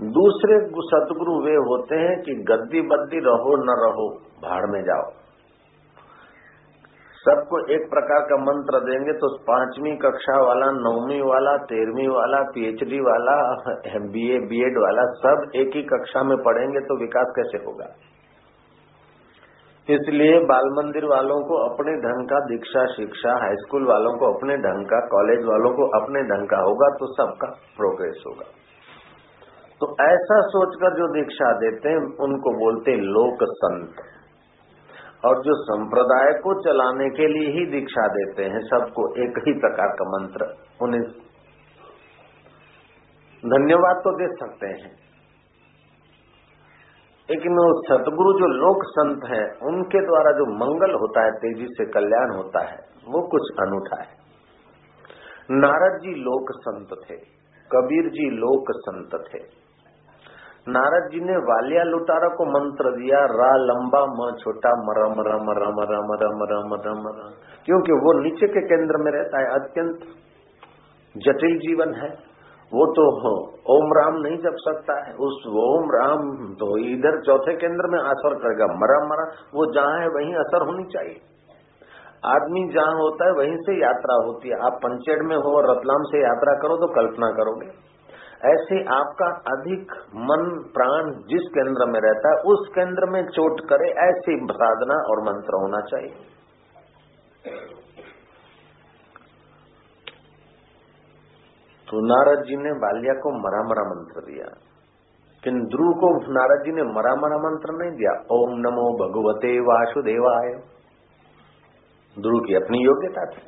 दूसरे सतगुरु वे होते हैं कि गद्दी बद्दी रहो, न रहो, भाड़ में जाओ। सबको एक प्रकार का मंत्र देंगे तो पांचवी कक्षा वाला, नौवीं वाला, तेरहवीं वाला, पीएचडी वाला बीए बीएड वाला, सब एक ही कक्षा में पढ़ेंगे तो विकास कैसे होगा? इसलिए बाल मंदिर वालों को अपने ढंग का दीक्षा शिक्षा, हाई स्कूल वालों को अपने ढंग का, कॉलेज वालों को अपने ढंग का होगा तो सबका प्रोग्रेस होगा। तो ऐसा सोचकर जो दीक्षा देते हैं, उनको बोलते लोक संत और जो संप्रदाय को चलाने के लिए ही दीक्षा देते हैं, सबको एक ही प्रकार का मंत्र, उन्हें धन्यवाद तो दे सकते हैं। लेकिन वो सतगुरु जो लोक संत है, उनके द्वारा जो मंगल होता है, तेज़ी से कल्याण होता है, वो कुछ अनूठा है। नारद जी लोक संत थे, कबीर जी लोक संत थे। नारद जी ने वालिया लुटारा को मंत्र दिया, रा लंबा, म छोटा मरम रम रम रम रम रम रम रम क्योंकि वो नीचे के केंद्र में रहता है, अत्यंत जटिल जीवन है। वो तो ओम राम नहीं जप सकता है। उस ओम राम तो इधर चौथे केंद्र में असर करेगा। मरा मरा वो जहाँ है, वहीं असर होनी चाहिए। आदमी जहाँ होता है, वहीं से यात्रा होती है। आप पंचेड़ में हो और रतलाम से यात्रा करो तो कल्पना करोगे। ऐसे आपका अधिक मन, प्राण जिस केंद्र में रहता है, उस केंद्र में चोट करे, ऐसी साधना और मंत्र होना चाहिए। तो नारद जी ने बाल्या को मरा मरा मंत्र दिया। किन ध्रुव को नारद जी ने मरा मरा मंत्र नहीं दिया। ओम नमो भगवते वासुदेवाय। ध्रुव की अपनी योग्यता थी।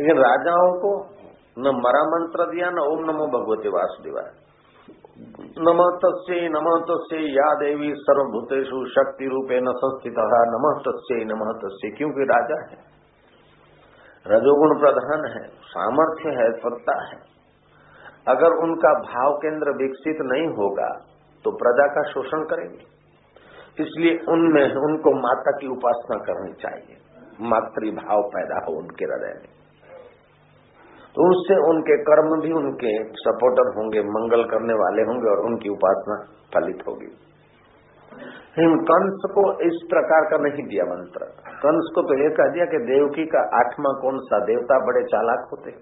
लेकिन राजाओं को न मरा मंत्र दिया न ओम नमो भगवते वासुदेवाय। नम तस्े नम तस्े या देवी सर्वभूतेषु शक्ति रूपे न संस्थित। नम तस्े नम तस्े क्योंकि राजा है। रजोगुण प्रधान है, सामर्थ्य है, सत्ता है। अगर उनका भाव केंद्र विकसित नहीं होगा तो प्रजा का शोषण करेंगे। इसलिए उनमें उनको माता की उपासना करनी चाहिए। मातृभाव पैदा हो उनके हृदय में। तो उससे उनके कर्म भी उनके सपोर्टर होंगे, मंगल करने वाले होंगे और उनकी उपासना फलित होगी। हिम कंस को इस प्रकार का नहीं दिया मंत्र। कंस को तो यह कह दिया कि देवकी का आठवां कौन सा देवता बड़े चालाक होते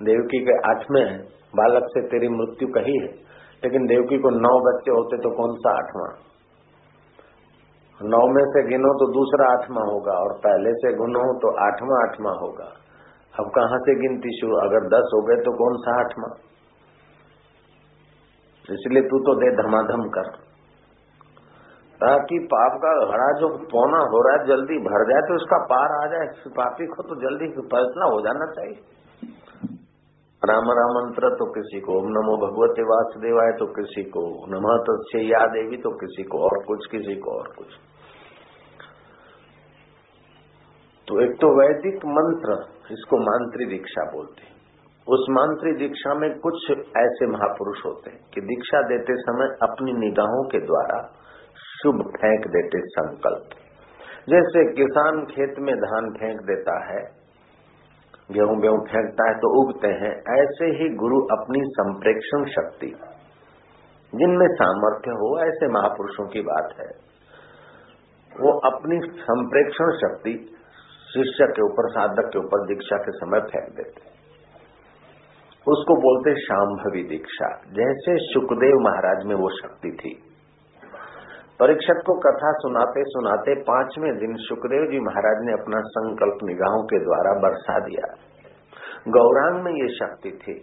देवकी के आठवें है, बालक से तेरी मृत्यु कही है, लेकिन देवकी को नौ बच्चे होते तो कौन सा आठवां? नौ में से गिनो तो दूसरा आठवां होगा और पहले से गुनो तो आठवां आठवां होगा। अब कहाँ से गिनती शुरू? अगर दस हो गए तो कौन सा आठवां? इसलिए तू तो दे धमाधम कर। ताकि पाप का घड़ा जो पौना हो रहा है, जल्दी भर जाए तो उसका पार आ जाए। पापी को तो जल्दी फैसला हो जाना चाहिए। राम राम मंत्र तो किसी को, ओम नमो भगवते वासुदेवाय तो किसी को, नम तस्य या देवी तो किसी को, और कुछ किसी को, और कुछ। तो एक तो वैदिक मंत्र इसको मांत्री दीक्षा बोलते हैं। उस मांत्री दीक्षा में कुछ ऐसे महापुरुष होते हैं कि दीक्षा देते समय अपनी निगाहों के द्वारा शुभ फेंक देते संकल्प। जैसे किसान खेत में धान फेंक देता है, गेहूँ गेहूँ फेंकता है तो उगते हैं, ऐसे ही गुरु अपनी संप्रेक्षण शक्ति। जिनमें सामर्थ्य हो, ऐसे महापुरुषों की बात है। वो अपनी संप्रेक्षण शक्ति शिष्य के ऊपर, साधक के ऊपर दीक्षा के समय फेंक देते उसको बोलते शाम्भवी दीक्षा। जैसे सुखदेव महाराज में वो शक्ति थी। परीक्षक को कथा सुनाते सुनाते पाँचवें दिन सुखदेव जी महाराज ने अपना संकल्प निगाहों के द्वारा बरसा दिया। गौरांग में ये शक्ति थी।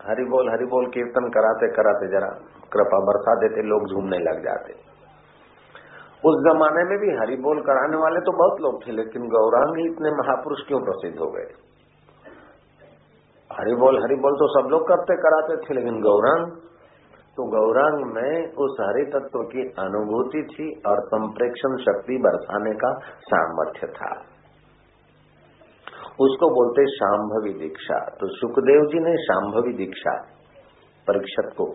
हरि बोल हरि बोल कीर्तन कराते कराते जरा कृपा बरसा देते, लोग झूमने लग जाते। उस जमाने में भी हरि बोल कराने वाले तो बहुत लोग थे, लेकिन गौरांग ही इतने महापुरुष क्यों प्रसिद्ध हो गए? हरि बोल हरि बोल तो सब लोग करते, कराते थे, लेकिन गौरांग? तो गौरांग में उस हरि तत्व की अनुभूति थी और संप्रेक्षण शक्ति बरसाने का सामर्थ्य था। उसको बोलते शाम्भवी दीक्षा। तो सुखदेव जी ने शाम्भवी दीक्षा परीक्षक को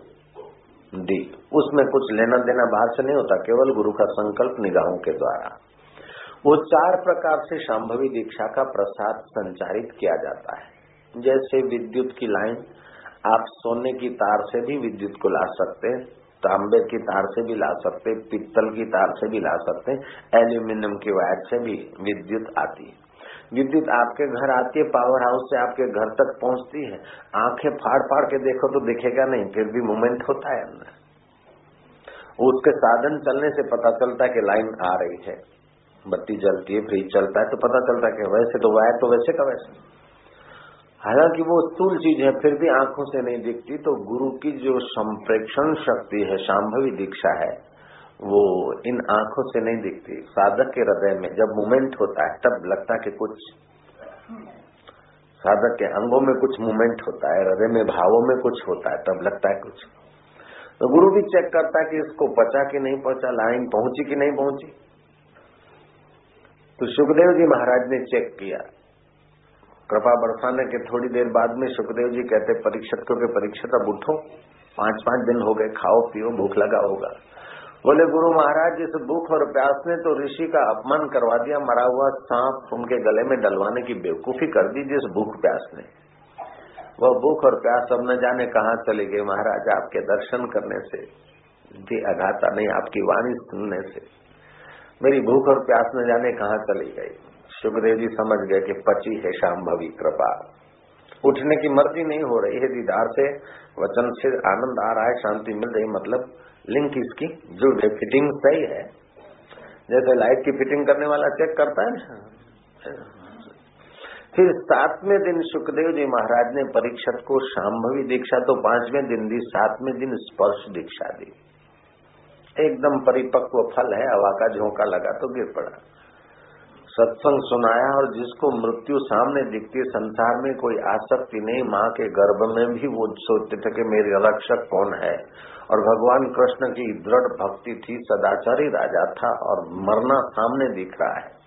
दी। उसमें कुछ लेना देना बाहर से नहीं होता, केवल गुरु का संकल्प निगाहों के द्वारा। वो चार प्रकार से शाम्भवी दीक्षा का प्रसाद संचारित किया जाता है। जैसे विद्युत की लाइन, आप सोने की तार से भी विद्युत को ला सकते हैं, तांबे की तार से भी ला सकते पित्तल की तार से भी ला सकते एल्यूमिनियम की वायर से भी विद्युत आती है। विद्युत आपके घर आती है पावर हाउस से आपके घर तक पहुँचती है। आँखें फाड़ फाड़ के देखो तो दिखेगा नहीं, फिर भी मूवमेंट होता है अंदर। उसके साधन चलने से पता चलता है कि लाइन आ रही है। बत्ती जलती है फ्रिज चलता है तो पता चलता है कि वैसे तो वायर तो वैसे का वैसे। हालाँकि वो स्थूल चीज़ है, फिर भी आँखों से नहीं दिखती तो गुरु की जो संप्रेक्षण शक्ति है शाम्भवी दीक्षा है वो इन आँखों से नहीं दिखती। साधक के हृदय में जब मूवमेंट होता है, तब लगता है कि कुछ साधक के अंगों में कुछ मूवमेंट होता है, हृदय में भावों में कुछ होता है, तब लगता है कुछ। तो गुरु भी चेक करता है कि इसको पचा कि नहीं पचा, लाइन पहुँची कि नहीं पहुँची। तो सुखदेव जी महाराज ने चेक किया। कृपा बरसाने के थोड़ी देर बाद में सुखदेव जी कहते परीक्षक के परीक्षक अब उठो। पाँच पाँच दिन हो गए, खाओ, पियो, भूख लगा होगा। बोले, गुरु महाराज, इस भूख और प्यास ने तो ऋषि का अपमान करवा दिया। मरा हुआ सांप उनके गले में डलवाने की बेवकूफ़ी कर दी जिस भूख प्यास ने। वह भूख और प्यास अब न जाने कहाँ चले गए महाराज, आपके दर्शन करने से। भी अघाता नहीं, आपकी वाणी सुनने से। मेरी भूख और प्यास न जाने कहाँ चली गई। सुखदेव जी समझ गए कि पची है शाम भवी कृपा। उठने की मर्ज़ी नहीं हो रही है। दीदार से वचन से आनंद आ रहा है, शांति मिल रही मतलब लिंक इसकी जुड़ गई फिटिंग सही है। जैसे लाइट की फिटिंग करने वाला चेक करता है फिर सातवें दिन सुखदेव जी महाराज ने परीक्षक को शाम्भवी दीक्षा तो पाँचवें दिन दी, सातवें दिन स्पर्श दीक्षा दी। एकदम परिपक्व फल है, हवा का झोंका लगा तो गिर पड़ा। सत्संग सुनाया और जिसको मृत्यु सामने दिखती है, संसार में कोई आसक्ति नहीं, माँ के गर्भ में भी वो सोचते थे कि मेरे रक्षक कौन है। और भगवान कृष्ण की दृढ़ भक्ति थी, सदाचारी राजा था और मरना सामने दिख रहा है।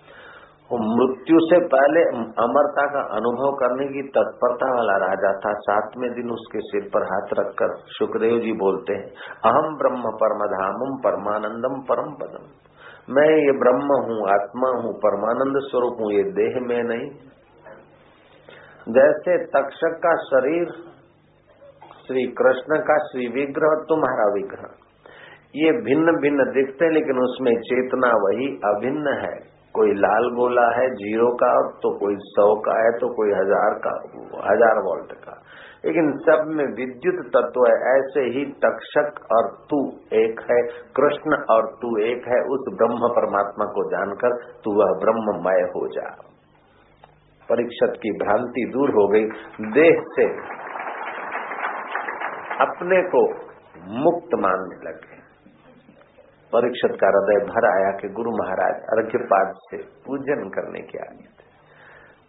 वो मृत्यु से पहले अमरता का अनुभव करने की तत्परता वाला राजा था। सातवें दिन उसके सिर पर हाथ रखकर सुखदेव जी बोलते हैं अहम ब्रह्म परम धामम परमानंदम परम पदम मैं ये ब्रह्म हूँ, आत्मा हूँ, परमानंद स्वरूप हूँ, ये देह में नहीं। जैसे तक्षक का शरीर श्री कृष्ण का श्री विग्रह, तुम्हारा विग्रह। ये भिन्न भिन्न दिखते लेकिन उसमें चेतना वही अभिन्न है। कोई लाल गोला है, ज़ीरो का तो कोई सौ का है तो कोई हज़ार का, हज़ार वोल्ट का। लेकिन सब में विद्युत तत्व है, ऐसे ही तक्षक और तू एक है, कृष्ण और तू एक है, उस ब्रह्म परमात्मा को जानकर तू वह ब्रह्ममय हो जा। परीक्षक की भ्रांति दूर हो गई। देह से अपने को मुक्त मानने लगे। परीक्षित का हृदय भर आया कि गुरु महाराज अर्घ्यपाद से पूजन करने के आगे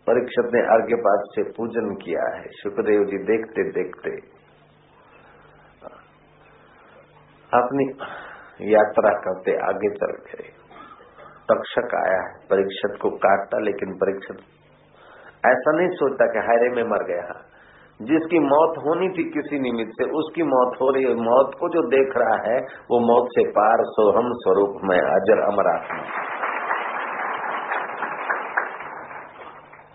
परीक्षित ने अर्घ्यपाद से पूजन किया है। सुखदेव जी देखते देखते। अपनी यात्रा करते आगे चल गए। तक्षक आया है परीक्षित को काटता, लेकिन परीक्षित ऐसा नहीं सोचता कि हायरे में मर गया। जिसकी मौत होनी थी किसी निमित्त से, उसकी मौत हो रही है। मौत को जो देख रहा है, वो मौत से पार सोहम स्वरूप में अजर अमर आत्मा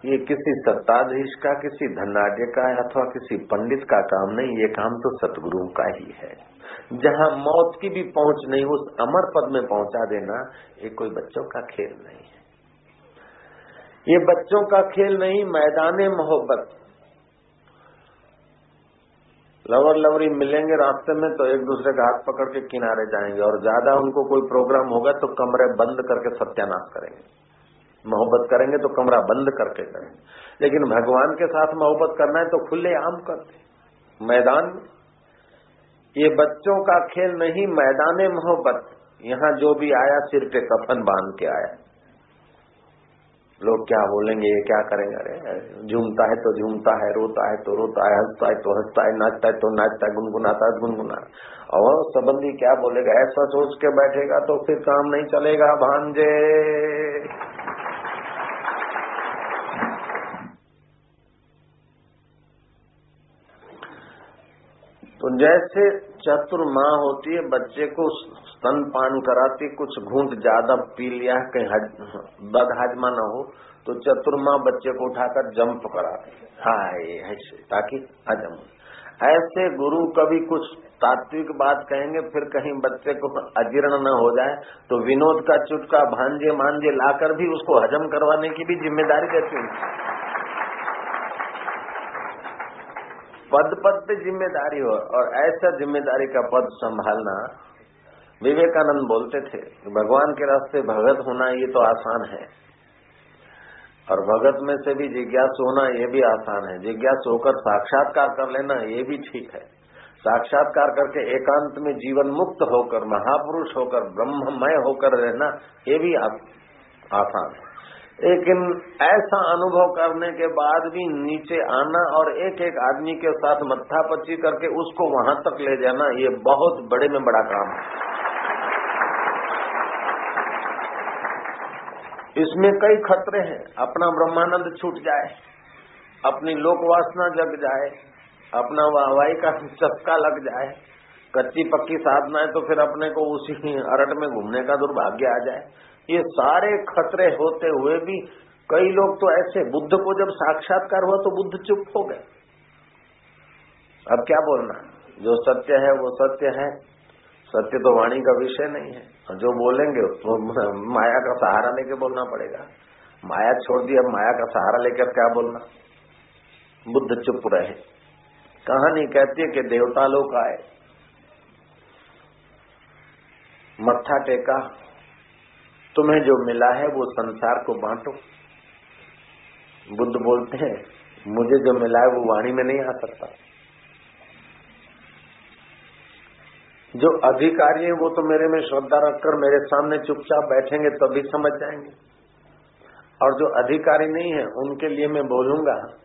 ये किसी सत्ताधीश का, किसी धनाढ़ का अथवा किसी पंडित का काम नहीं, ये काम तो सतगुरु का ही है। जहाँ मौत की भी पहुँच नहीं, उस अमर पद में पहुँचा देना, ये कोई बच्चों का खेल नहीं है। ये बच्चों का खेल नहीं, मैदान मोहब्बत। लवर लवरी मिलेंगे रास्ते में तो एक दूसरे का हाथ पकड़ के किनारे जाएँगे, और ज़्यादा उनको कोई प्रोग्राम होगा तो कमरे बंद करके सत्यानाश करेंगे। मोहब्बत करेंगे तो कमरा बंद करके करेंगे। लेकिन भगवान के साथ मोहब्बत करना है तो खुले आम करते मैदान ये बच्चों का खेल नहीं, मैदान मोहब्बत। यहाँ जो भी आया, सिर पे कफन बाँध के आया। लोग क्या बोलेंगे, ये क्या करेंगे? अरे, झूमता है तो झूमता है, रोता है तो रोता है, हंसता है तो हंसता है, नाचता है तो नाचता है, गुनगुनाता है गुनगुना और संबंधी क्या बोलेगा? ऐसा सोच के बैठेगा तो फिर काम नहीं चलेगा। भांजे। तो जैसे चतुर माँ होती है, बच्चे को स्तनपान कराती, कुछ घूंट ज़्यादा पी लिया, कहीं बद हाजमा न हो तो चतुर्मा बच्चे को उठाकर जंप कराते हाय ऐसे ताकि हजम ऐसे गुरु कभी कुछ तात्विक बात कहेंगे, फिर कहीं बच्चे को अजीर्ण न हो जाए तो विनोद का चुटका भांजे मांजे लाकर भी उसको हजम करवाने की भी ज़िम्मेदारी देती है। पद पद पे ज़िम्मेदारी हो और ऐसा ज़िम्मेदारी का पद संभालना विवेकानंद बोलते थे भगवान के रास्ते भगत होना ये तो आसान है। और भगत में से भी जिज्ञास होना ये भी आसान है। जिज्ञास होकर साक्षात्कार कर लेना ये भी ठीक है। साक्षात्कार करके एकांत में जीवन मुक्त होकर, महापुरुष होकर, ब्रह्ममय होकर रहना ये भी आसान है। लेकिन ऐसा अनुभव करने के बाद भी नीचे आना और एक एक आदमी के साथ मत्था पच्ची करके उसको वहाँ तक ले जाना, ये बहुत बड़े में बड़ा काम है। इसमें कई खतरे हैं। अपना ब्रह्मानंद छूट जाए, अपनी लोक वासना जग जाए, अपना वाहवाई का चस्का लग जाए, कच्ची पक्की साधना है तो फिर अपने को उसी अरट में घूमने का दुर्भाग्य आ जाए। ये सारे खतरे होते हुए भी कई लोग तो ऐसे बुद्ध को जब साक्षात्कार हुआ तो बुद्ध चुप हो गए। अब क्या बोलना जो सत्य है, वो सत्य है। सत्य तो वाणी का विषय नहीं है। और जो बोलेंगे, वो माया का सहारा लेके बोलना पड़ेगा। माया छोड़ दी, अब माया का सहारा लेकर क्या बोलना? बुद्ध चुप रहे। कहानी कहती है कि देवता लोग आए। मत्था टेका। तुम्हें जो मिला है वो संसार को बांटो। बुद्ध बोलते हैं, मुझे जो मिला है वो वाणी में नहीं आ सकता। जो अधिकारी है वो तो मेरे में श्रद्धा रखकर मेरे सामने चुपचाप बैठेंगे तभी समझ जाएँगे। और जो अधिकारी नहीं है, उनके लिए मैं बोलूँगा।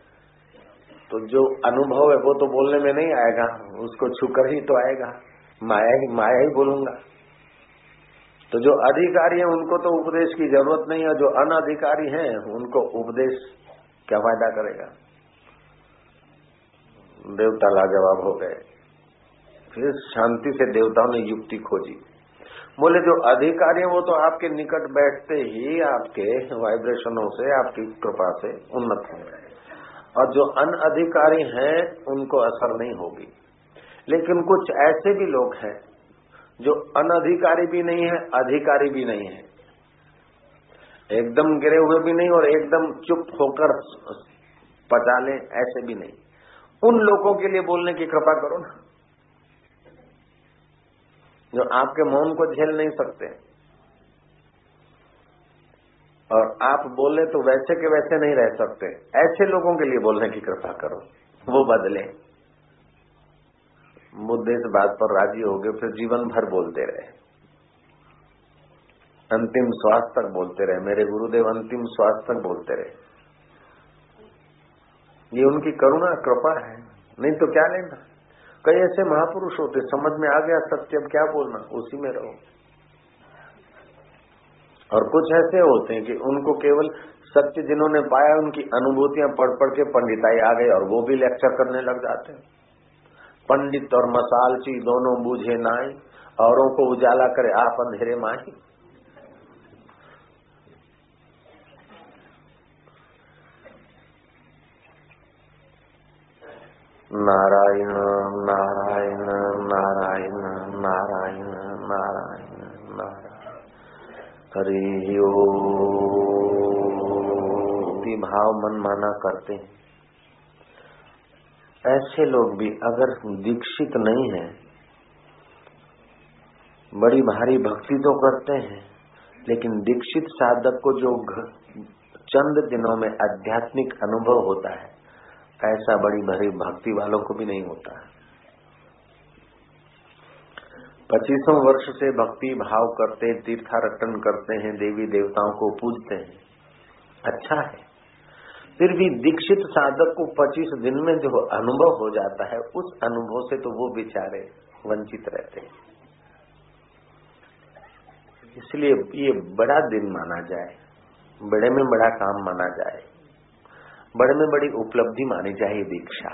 तो जो अनुभव है वो तो बोलने में नहीं आएगा, उसको छूकर ही तो आएगा। माया ही माया ही बोलूँगा। तो जो अधिकारी है, उनको तो उपदेश की ज़रूरत नहीं है, जो अनधिकारी हैं, उनको उपदेश क्या फ़ायदा करेगा? देवता लाजवाब हो गए। फिर शांति से देवताओं ने युक्ति खोजी। बोले, जो अधिकारी है, वो तो आपके निकट बैठते ही आपके वाइब्रेशनों से, आपकी कृपा से उन्नत होंगे और जो अनअधिकारी हैं, उनको असर नहीं होगी। लेकिन कुछ ऐसे भी लोग हैं जो अनधिकारी भी नहीं है, अधिकारी भी नहीं है। एकदम गिरे हुए भी नहीं और एकदम चुप होकर पचा लें, ऐसे भी नहीं। उन लोगों के लिए बोलने की कृपा करो ना। जो आपके मौन को झेल नहीं सकते। और आप बोले तो वैसे के वैसे नहीं रह सकते। ऐसे लोगों के लिए बोलने की कृपा करो। वो बदले। बुद्ध इस बात पर राज़ी हो गए, फिर जीवन भर बोलते रहे। अंतिम श्वास तक बोलते रहे। मेरे गुरुदेव अंतिम श्वास तक बोलते रहे। ये उनकी करुणा, कृपा है। नहीं तो क्या लेना? कई ऐसे महापुरुष होते, समझ में आ गया सत्य, अब क्या बोलना? उसी में रहो। और कुछ ऐसे होते हैं कि उनको केवल सत्य जिन्होंने पाया, उनकी अनुभूतियाँ पढ़ पढ़ के पंडिताई आ गए और वो भी लेक्चर करने लग जाते हैं। पंडित और मसालची दोनों बूझे नाई, औरों को उजाला करे आप अंधेरे माही। नारायण नारायण नारायण नारायण नारायण नारायण। हरि भाव मन माना करते हैं। ऐसे लोग भी अगर दीक्षित नहीं है, बड़ी भारी भक्ति तो करते हैं, लेकिन दीक्षित साधक को जो चंद दिनों में आध्यात्मिक अनुभव होता है, ऐसा बड़ी भरी भक्ति वालों को भी नहीं होता है। पच्चीसों वर्ष से भक्ति भाव करते तीर्थाटन करते हैं, देवी देवताओं को पूजते हैं। अच्छा है। फिर भी दीक्षित साधक को पच्चीस दिन में जो अनुभव हो जाता है, उस अनुभव से तो वो बेचारे वंचित रहते हैं। इसलिए ये बड़ा दिन माना जाए, बड़े में बड़ा काम माना जाए, बड़े में बड़ी उपलब्धि मानी जाए दीक्षा।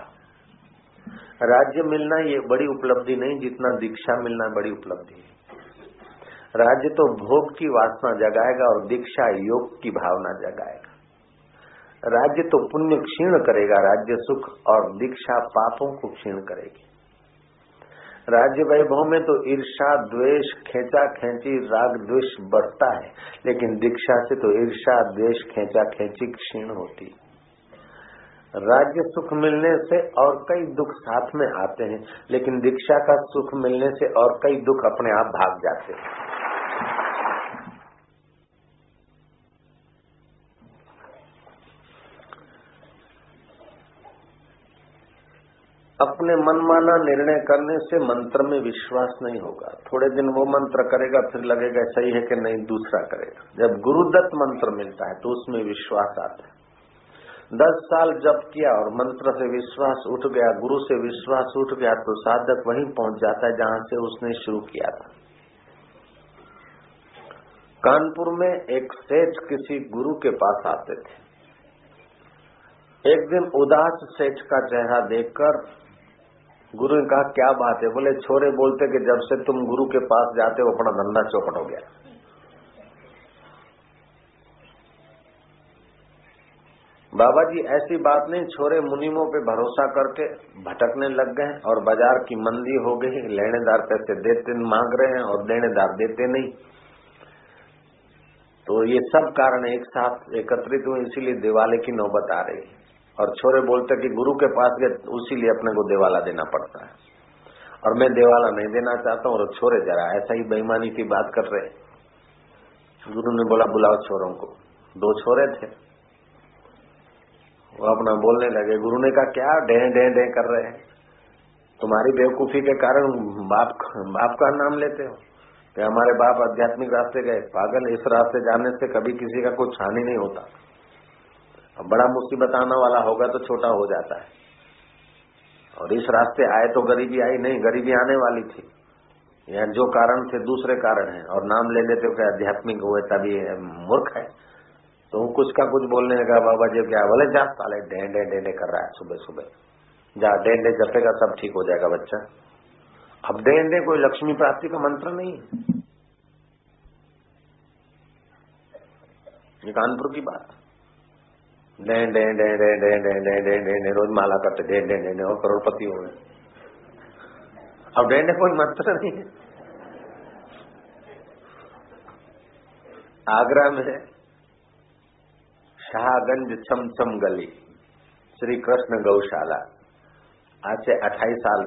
राज्य मिलना ये बड़ी उपलब्धि नहीं, जितना दीक्षा मिलना बड़ी उपलब्धि है। राज्य तो भोग की वासना जगाएगा और दीक्षा योग की भावना जगाएगा। राज्य तो पुण्य क्षीण करेगा, राज्य सुख और दीक्षा पापों को क्षीण करेगी। राज्य वैभव में तो ईर्षा द्वेष खेचा खेची राग द्वेष बढ़ता है, लेकिन दीक्षा से तो ईर्षा द्वेष खेचा खेची क्षीण होती। है राज्य सुख मिलने से और कई दुख साथ में आते हैं, लेकिन दीक्षा का सुख मिलने से और कई दुख अपने आप भाग जाते हैं। अपने मनमाना निर्णय करने से मंत्र में विश्वास नहीं होगा। थोड़े दिन वो मंत्र करेगा, फिर लगेगा सही है कि नहीं, दूसरा करेगा। जब गुरुदत्त मंत्र मिलता है तो उसमें विश्वास आता है। दस साल जप किया और मंत्र से विश्वास उठ गया, गुरु से विश्वास उठ गया तो साधक वहीं पहुँच जाता है जहाँ से उसने शुरू किया था। कानपुर में एक सेठ किसी गुरु के पास आते थे। एक दिन उदास सेठ का चेहरा देखकर गुरु ने कहा, क्या बात है? बोले, छोरे बोलते कि जब से तुम गुरु के पास जाते हो, अपना धंधा चौपट हो गया। बाबा जी ऐसी बात नहीं, छोरे मुनिमों पे भरोसा करके भटकने लग गए और बाज़ार की मंदी हो गई। लेनेदार पैसे देते मांग रहे हैं और देनेदार देते नहीं। तो ये सब कारण एक साथ एकत्रित हुए, इसीलिए दिवाले की नौबत आ रही और छोरे बोलते कि गुरु के पास गए, उसी लिए अपने को देवाला देना पड़ता है। और मैं देवाला नहीं देना चाहता हूँ, और छोरे जरा ऐसा ही बेईमानी की बात कर रहे गुरु ने बोला, बुलाओ छोरों को। दो छोरे थे। वो अपना बोलने लगे, गुरु ने कहा, क्या डे डे डे कर रहे हैं? तुम्हारी बेवकूफ़ी के कारण बाप बाप का नाम लेते हो? कि हमारे बाप आध्यात्मिक रास्ते गए? पागल इस रास्ते जाने से कभी किसी का कुछ हानि नहीं होता। अब बड़ा मुसीबत आने वाला होगा तो छोटा हो जाता है। और इस रास्ते आए तो गरीबी आई नहीं, गरीबी आने वाली थी। या जो कारण थे, दूसरे कारण है। और नाम ले लेते हो आध्यात्मिक हुए तभी मूर्ख है। तो कुछ का कुछ बोलने लगा, बाबा जी क्या बोले, जा, साले डेंडे डेंडे कर रहा है सुबह सुबह। जा, डेंडे जपेगा, सब ठीक हो जाएगा बच्चा। अब डेंडे कोई लक्ष्मी प्राप्ति का मंत्र नहीं ये कानपुर की बात। डे डे डे डे डे डे डे डे डे डे रोज माला करते डे डे डे और करोड़पति हो गए अब डेंडे कोई मंत्र नहीं है आगरा में शाहगंज छमछम गली श्री कृष्ण गौशाला आज से अट्ठाईस साल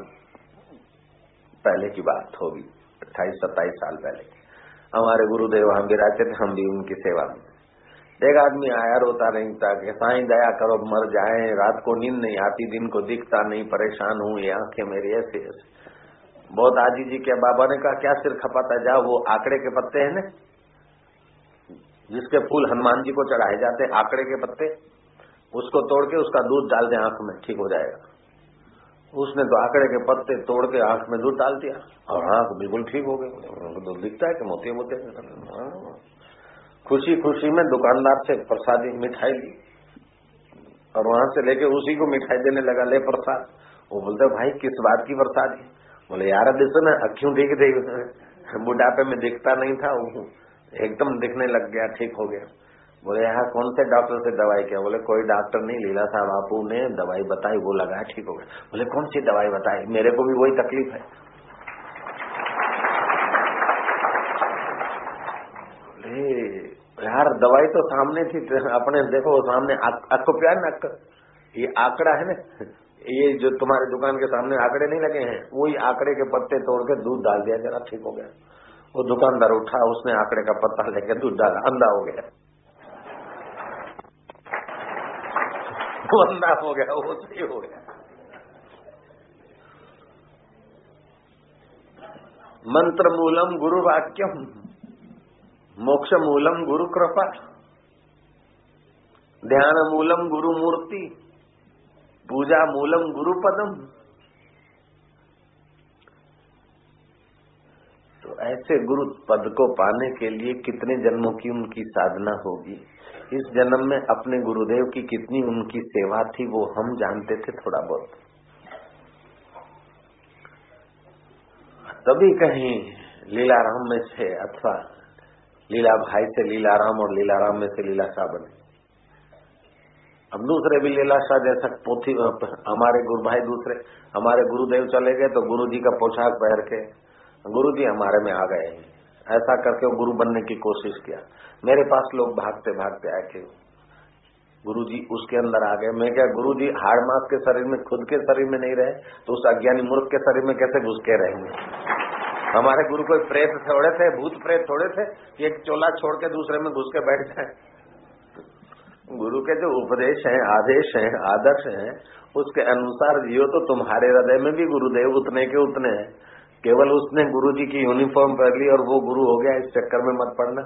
पहले की बात होगी अट्ठाईस सत्ताईस साल पहले हमारे गुरुदेव हम भी विराजते थे हम भी उनकी सेवा में एक आदमी आया, रोता था कि साई, दया करो मर जाए, रात को नींद नहीं आती, दिन को दिखता नहीं, परेशान हूँ, ये आँखें मेरी ऐसे ऐसे। बहुत आजी जी के बाबा ने कहा, क्या सिर खपाता जाओ, वो आंकड़े के पत्ते हैं ना, जिसके फूल हनुमान जी को चढ़ाए जाते हैं, आंकड़े के पत्ते, उसको तोड़ के उसका दूध डाल दें आँख में, ठीक हो जाएगा। उसने तो आंकड़े के पत्ते तोड़ के आँख में दूध डाल दिया, और आँख बिल्कुल ठीक हो गई। तो दिखता है कि मोती मोते खुशी खुशी में दुकानदार से प्रसादी मिठाई ली। और वहाँ से लेके उसी को मिठाई देने लगा, ले प्रसाद। वो बोलते, भाई, किस बात की प्रसाद बोले, यार देखो ना अक्यों ठीक थे बुढ़ापे में दिखता नहीं था एकदम दिखने लग गया, ठीक हो गया। बोले, यहाँ कौन से डॉक्टर से दवाई किया? बोले, कोई डॉक्टर नहीं, लीला साहब बापू ने दवाई बताई वो लगाया ठीक हो गया। बोले, कौन सी दवाई बताई मेरे को भी वही तकलीफ़ है। यार दवाई तो सामने थी, अपने देखो, सामने आपको प्यार ना ये आंकड़ा है ना, ये जो तुम्हारे दुकान के सामने आंकड़े नहीं लगे हैं, वही आंकड़े के पत्ते तोड़ के दूध डाल दिया, जरा ठीक हो गया। वो दुकानदार उठा, उसने आंकड़े का पत्ता लेके दूध डाला, अंधा हो गया। वो अंधा हो गया, वो सही हो गया। मंत्र मूलम गुरु वाक्यम मोक्ष मूलम गुरु कृपा ध्यान मूलम गुरु मूर्ति पूजा मूलम गुरु पदम तो ऐसे गुरु पद को पाने के लिए कितने जन्मों की उनकी साधना होगी? इस जन्म में अपने गुरुदेव की कितनी उनकी सेवा थी, वो हम जानते थे थोड़ा बहुत। तभी कहीं लीलाराम में से अथवा लीला भाई से लीला राम और लीला राम में से लीला शाह बने। अब दूसरे भी लीला शाह जैसा पोथी, हमारे गुरु भाई दूसरे, हमारे गुरुदेव चले गए तो गुरु जी का पोशाक पहन के गुरु जी हमारे में आ गए। ऐसा करके वो गुरु बनने की कोशिश किया। मेरे पास लोग भागते भागते आए थे। गुरु जी उसके अंदर आ गए। मैं क्या गुरु जी हाड़ मास के शरीर में, खुद के शरीर में नहीं रहे तो उस अज्ञानी मूर्ख के शरीर में कैसे घुस के रहेंगे? हमारे गुरु कोई प्रेत थोड़े थे, भूत प्रेत थोड़े थे एक चोला छोड़ के दूसरे में घुस के बैठ जाए। गुरु के जो उपदेश हैं, आदेश हैं, आदर्श हैं, उसके अनुसार जियो तो तुम्हारे हृदय में भी गुरुदेव उतने के उतने हैं। केवल उसने गुरु जी की यूनिफॉर्म पहन ली और वो गुरु हो गया, इस चक्कर में मत पड़ना।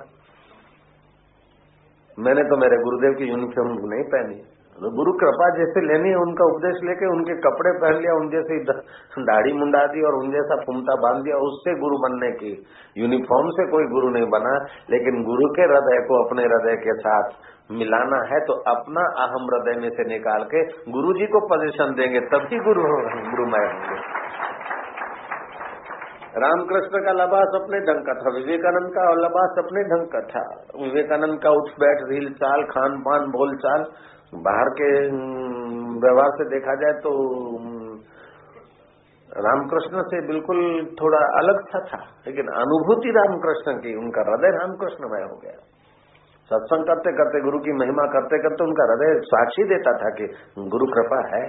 मैंने तो मेरे गुरुदेव की यूनिफॉर्म नहीं पहनी। तो गुरु कृपा जैसे लेनी है, उनका उपदेश लेके उनके कपड़े पहन लिया, उन जैसे दाढ़ी मुंडा दी और उन जैसा फुमता बाँध दिया, उससे गुरु बनने की यूनिफॉर्म से कोई गुरु नहीं बना। लेकिन गुरु के हृदय को अपने हृदय के साथ मिलाना है तो अपना अहम हृदय में से निकाल के गुरु जी को पोजिशन देंगे, तभी गुरु गुरुमय होंगे। रामकृष्ण का लबास अपने ढंग का था, विवेकानंद का लबास अपने ढंग का था। विवेकानंद का उठ बैठ, रील चाल, खान पान, बोल चाल बाहर के व्यवहार से देखा जाए तो रामकृष्ण से बिल्कुल थोड़ा अलग सा था, लेकिन अनुभूति रामकृष्ण की, उनका हृदय रामकृष्णमय हो गया। सत्संग करते करते गुरु की महिमा करते करते उनका हृदय साक्षी देता था कि गुरु कृपा है।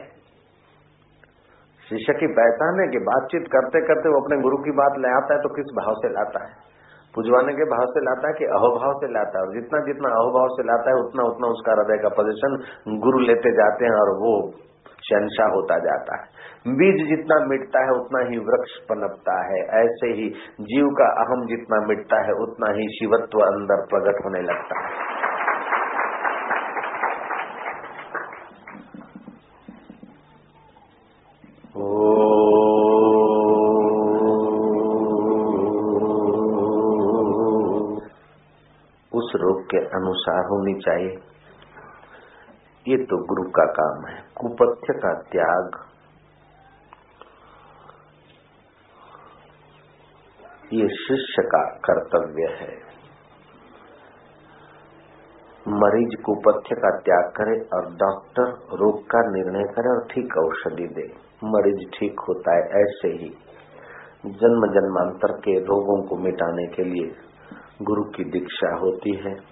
शिष्य की पहचान है कि बातचीत करते करते वो अपने गुरु की बात ले आता है तो किस भाव से लाता है? पुजवाने के भाव से लाता है कि अहोभाव से लाता है? और जितना जितना अहोभाव से लाता है, उतना उतना उसका हृदय का पोजिशन गुरु लेते जाते हैं और वो शहशाह होता जाता है। बीज जितना मिटता है, उतना ही वृक्ष पनपता है। ऐसे ही जीव का अहम जितना मिटता है, उतना ही शिवत्व अंदर प्रकट होने लगता है। उस के अनुसार होनी चाहिए। ये तो गुरु का काम है। कुपथ्य का त्याग। ये शिष्य का कर्तव्य है। मरीज़ कुपथ्य का त्याग करे और डॉक्टर रोग का निर्णय करे और ठीक औषधि दे। मरीज़ ठीक होता है ऐसे ही। जन्म जन्मांतर के रोगों को मिटाने के लिए गुरु की दीक्षा होती है।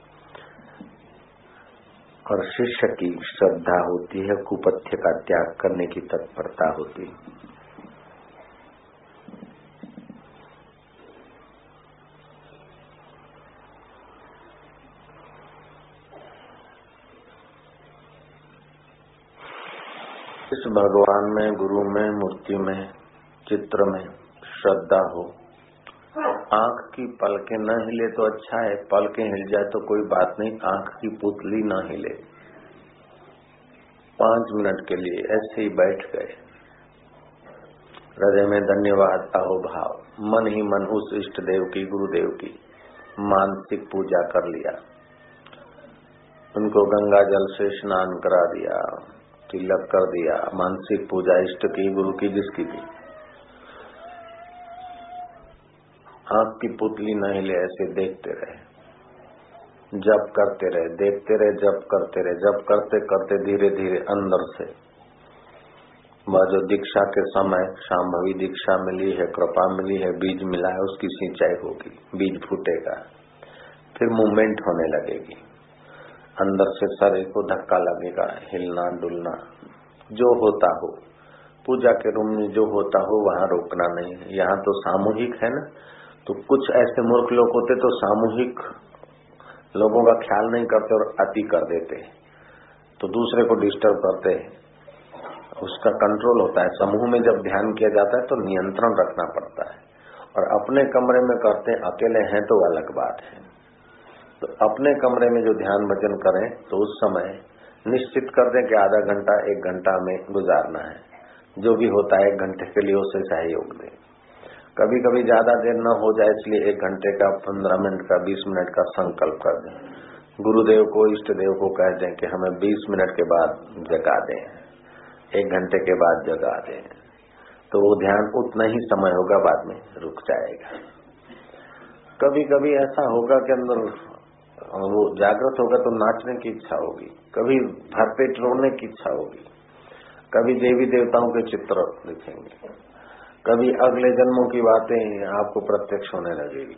और शिष्य की श्रद्धा होती है, कुपथ्य का त्याग करने की तत्परता होती है। इस भगवान में, गुरु में, मूर्ति में, चित्र में श्रद्धा हो आँख की पलके न हिले तो अच्छा है, पलके हिल जाए तो कोई बात नहीं, आँख की पुतली न हिले। पाँच मिनट के लिए ऐसे ही बैठ गए। हृदय में धन्यवाद अहो भाव मन ही मन उस इष्ट देव की, गुरुदेव की मानसिक पूजा कर लिया। उनको गंगा जल से स्नान करा दिया, तिलक कर दिया। मानसिक पूजा इष्ट की, गुरु की जिसकी भी आँख की पुतली न हिले ऐसे देखते रहे। जब करते रहे, देखते रहे जब करते रहे जब करते करते धीरे धीरे अंदर से। वह जो दीक्षा के समय शाम्भवी दीक्षा मिली है, कृपा मिली है, बीज मिला है, उसकी सिंचाई होगी, बीज फूटेगा। फिर मूवमेंट होने लगेगी। अंदर से शरीर को धक्का लगेगा, हिलना डुलना, जो होता हो। पूजा के रूम में जो होता हो, वहाँ रोकना नहीं है। यहाँ तो सामूहिक है ना तो कुछ ऐसे मूर्ख लोग होते तो सामूहिक लोगों का ख्याल नहीं करते और अति कर देते। तो दूसरे को डिस्टर्ब करते। उसका कंट्रोल होता है। समूह में जब ध्यान किया जाता है तो नियंत्रण रखना पड़ता है। और अपने कमरे में करते, अकेले हैं तो अलग बात है। तो अपने कमरे में जो ध्यान भजन करें तो उस समय निश्चित कर दें कि आधा घंटा, एक घंटा में गुजारना है। जो भी होता है, एक घंटे के लिए उसे सहयोग दें। कभी कभी ज़्यादा देर न हो जाए इसलिए एक घंटे का, पंद्रह मिनट का, बीस मिनट का संकल्प कर दें। गुरुदेव को, इष्ट देव को कह दें कि हमें बीस मिनट के बाद जगा दें। एक घंटे के बाद जगा दें। तो वो ध्यान उतना ही समय होगा, बाद में रुक जाएगा। कभी कभी ऐसा होगा कि अंदर वो जागृत होगा तो नाचने की इच्छा होगी। कभी भरपेट रोने की इच्छा होगी। कभी देवी देवताओं के चित्र दिखेंगे। कभी अगले जन्मों की बातें आपको प्रत्यक्ष होने लगेगी।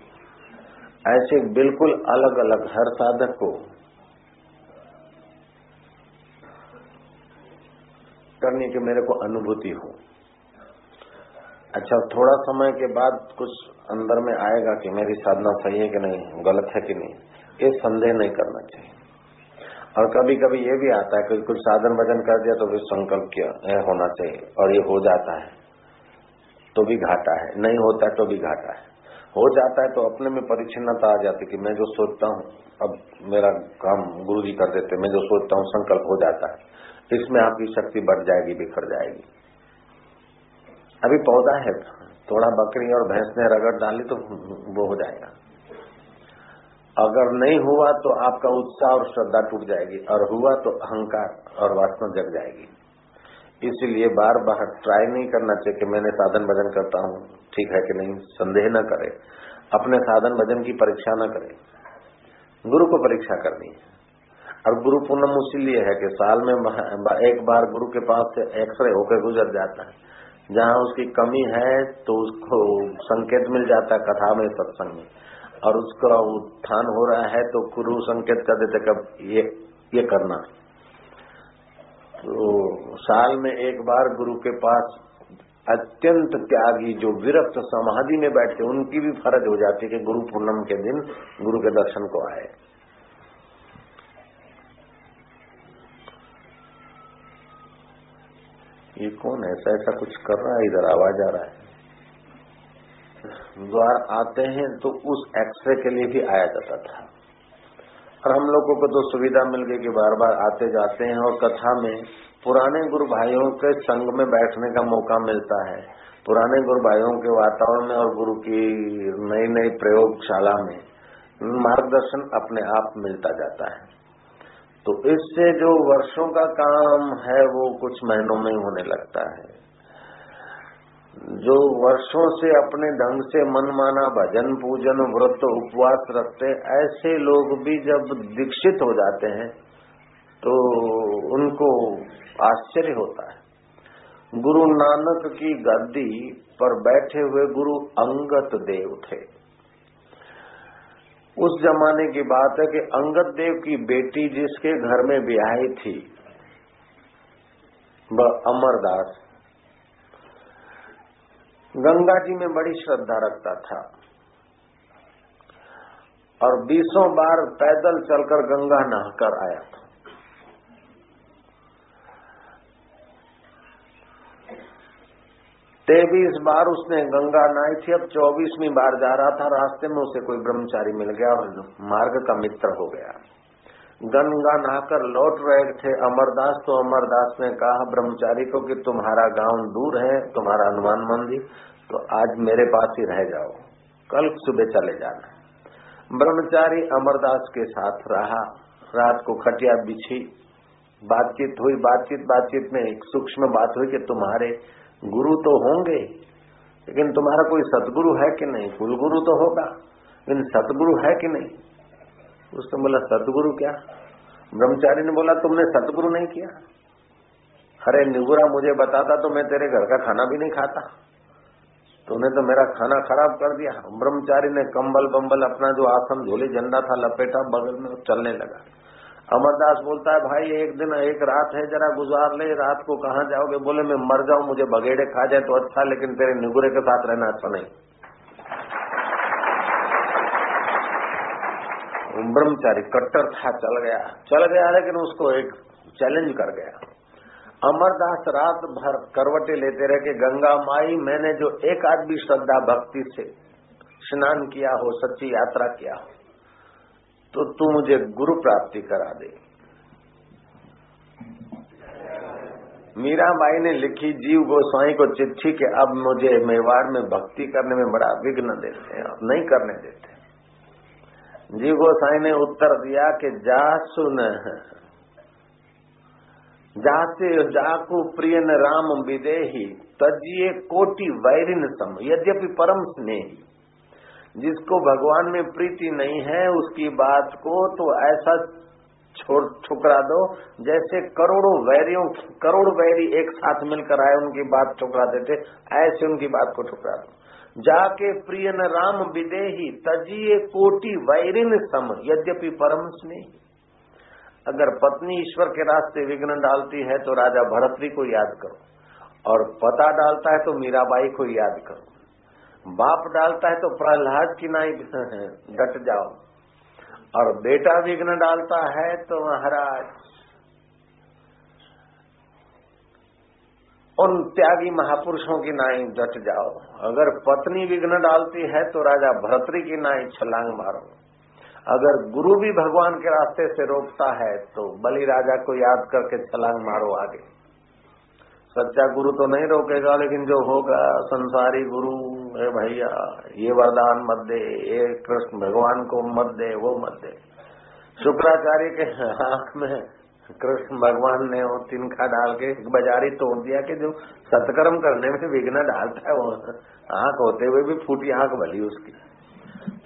ऐसे बिल्कुल अलग अलग हर साधक को करने की मेरे को अनुभूति हो। अच्छा थोड़ा समय के बाद कुछ अंदर में आएगा कि मेरी साधना सही है कि नहीं, गलत है कि नहीं, ये संदेह नहीं करना चाहिए। और कभी कभी ये भी आता है कि कुछ साधन भजन कर दिया तो फिर संकल्प किया होना चाहिए और ये हो जाता है। तो भी घाटा है। नहीं होता है तो भी घाटा है। हो जाता है तो अपने में परिच्छिन्नता आ जाती कि मैं जो सोचता हूँ, अब मेरा काम गुरु जी कर देते, मैं जो सोचता हूँ, संकल्प हो जाता है। इसमें आपकी शक्ति बढ़ जाएगी, बिखर जाएगी। अभी पौधा है, थोड़ा बकरी और भैंस ने रगड़ डाली तो वो हो जाएगा। अगर नहीं हुआ तो आपका उत्साह और श्रद्धा टूट जाएगी, और हुआ तो अहंकार और वासना जग जाएगी। इसलिए बार बार ट्राई नहीं करना चाहिए कि मैंने साधन भजन करता हूँ, ठीक है कि नहीं? संदेह न करे। अपने साधन भजन की परीक्षा न करे। गुरु को परीक्षा करनी है। और गुरु पूर्णम इसीलिए है कि साल में एक बार गुरु के पास से एक्सरे होकर गुजर जाता है। जहाँ उसकी कमी है तो उसको संकेत मिल जाता है कथा में, सत्संग में। और उसका उत्थान हो रहा है तो गुरु संकेत कर देते कब ये ये करना तो साल में एक बार गुरु के पास अत्यंत त्यागी, जो विरक्त समाधि में बैठे, उनकी भी फ़र्ज़ हो जाती है कि गुरु पूर्णम के दिन गुरु के दर्शन को आए। ये कौन ऐसा ऐसा कुछ कर रहा है इधर, आवाज़ आ रहा है। द्वार आते हैं तो उस एक्सरे के लिए भी आया जाता था। और हम लोगों को तो सुविधा मिल गई कि बार बार आते जाते हैं और कथा में पुराने गुरु भाइयों के संग में बैठने का मौका मिलता है। पुराने गुरु भाइयों के वातावरण में और गुरु की नई नई प्रयोगशाला में मार्गदर्शन अपने आप मिलता जाता है। तो इससे जो वर्षों का काम है वो कुछ महीनों में होने लगता है। जो वर्षों से अपने ढंग से मनमाना भजन पूजन व्रत उपवास रखते, ऐसे लोग भी जब दीक्षित हो जाते हैं तो उनको आश्चर्य होता है। गुरु नानक की गद्दी पर बैठे हुए गुरु अंगत देव थे। उस जमाने की बात है कि अंगत देव की बेटी जिसके घर में ब्याही थी, वह अमरदास गंगा जी में बड़ी श्रद्धा रखता था। और बीसों बार पैदल चलकर गंगा नहाकर आया था। तेईस बार उसने गंगा नहाई थी, अब चौबीसवीं बार जा रहा था, रास्ते में उसे कोई ब्रह्मचारी मिल गया और मार्ग का मित्र हो गया। गंगा नहाकर लौट रहे थे। अमरदास तो अमरदास ने कहा, ब्रह्मचारी को कि तुम्हारा गाँव दूर है, तुम्हारा हनुमान मंदिर तो आज मेरे पास ही रह जाओ। कल सुबह चले जाना। ब्रह्मचारी अमरदास के साथ रहा। रात को खटिया बिछी। बातचीत हुई। बातचीत बातचीत में एक सूक्ष्म बात हुई कि तुम्हारे गुरु तो होंगे, लेकिन तुम्हारा कोई सतगुरु है कि नहीं? कुलगुरु तो होगा, लेकिन सतगुरु है कि नहीं? उसने बोला, सतगुरु क्या? ब्रह्मचारी ने बोला, तुमने सतगुरु नहीं किया। अरे, निगुरा मुझे बताता तो मैं तेरे घर का खाना भी नहीं खाता। तूने तो मेरा खाना खराब कर दिया। ब्रह्मचारी ने कंबल बम्बल अपना जो आसम झोली, झंडा था, लपेटा, बगल में चलने लगा। अमरदास बोलता है, भाई, एक दिन, एक रात है, जरा गुजार ले, रात को कहा जाओगे? बोले, मैं मर जाऊँ, मुझे बगेड़े खा जाए तो अच्छा लेकिन तेरे निगुरे के साथ रहना अच्छा नहीं। ब्रह्मचारी कट्टर था, चल गया। चल गया, लेकिन उसको एक चैलेंज कर गया। अमरदास रात भर करवटे लेते रहे कि, गंगा माई, मैंने जो एक आदमी श्रद्धा भक्ति से स्नान किया हो, सच्ची यात्रा किया हो तो तू मुझे गुरु प्राप्ति करा दे। मीराबाई ने लिखी जीव गोस्वाई को चिट्ठी के अब मुझे मेवाड़ में भक्ति करने में बड़ा विघ्न देते हैं, अब नहीं करने देते। जी गोसाई ने उत्तर दिया कि जा सुन जाते जाकु प्रिय न राम विदेही तजिए कोटि वैरिन सम, यद्यपि परम स्नेही। जिसको भगवान में प्रीति नहीं है, उसकी बात को तो ऐसा छोड़ ठुकरा दो, जैसे करोड़ों वैरियों, करोड़ वैरी एक साथ मिलकर आए, उनकी बात ठुकरा देते, ऐसे उनकी बात को ठुकरा दो। जाके प्रिय न राम विदेही तजिए कोटि वैरिन सम, यद्यपि परम स्नेही। अगर पत्नी ईश्वर के रास्ते विघ्न डालती है तो राजा भरतरी को याद करो। और पता डालता है तो मीराबाई को याद करो। बाप डालता है तो प्रहलाद की नाई डट जाओ। और बेटा विघ्न डालता है तो महाराज उन त्यागी महापुरुषों की नाई डट जाओ। अगर पत्नी विघ्न डालती है तो राजा भरतरी की नाई छलांग मारो। अगर गुरु भी भगवान के रास्ते से रोकता है तो बलि राजा को याद करके छलांग मारो आगे। सच्चा गुरु तो नहीं रोकेगा, लेकिन जो होगा, संसारी गुरु है भैया, ये वरदान मत दे ये कृष्ण भगवान को मत दे, वो मत दे। शुक्राचार्य के आँख में कृष्ण भगवान ने वो तिनखा डाल के एक बाजारी तोड़ दिया कि जो सत्कर्म करने में विघ्न डालता है वो आँख होते हुए भी फूटी आँख भली उसकी।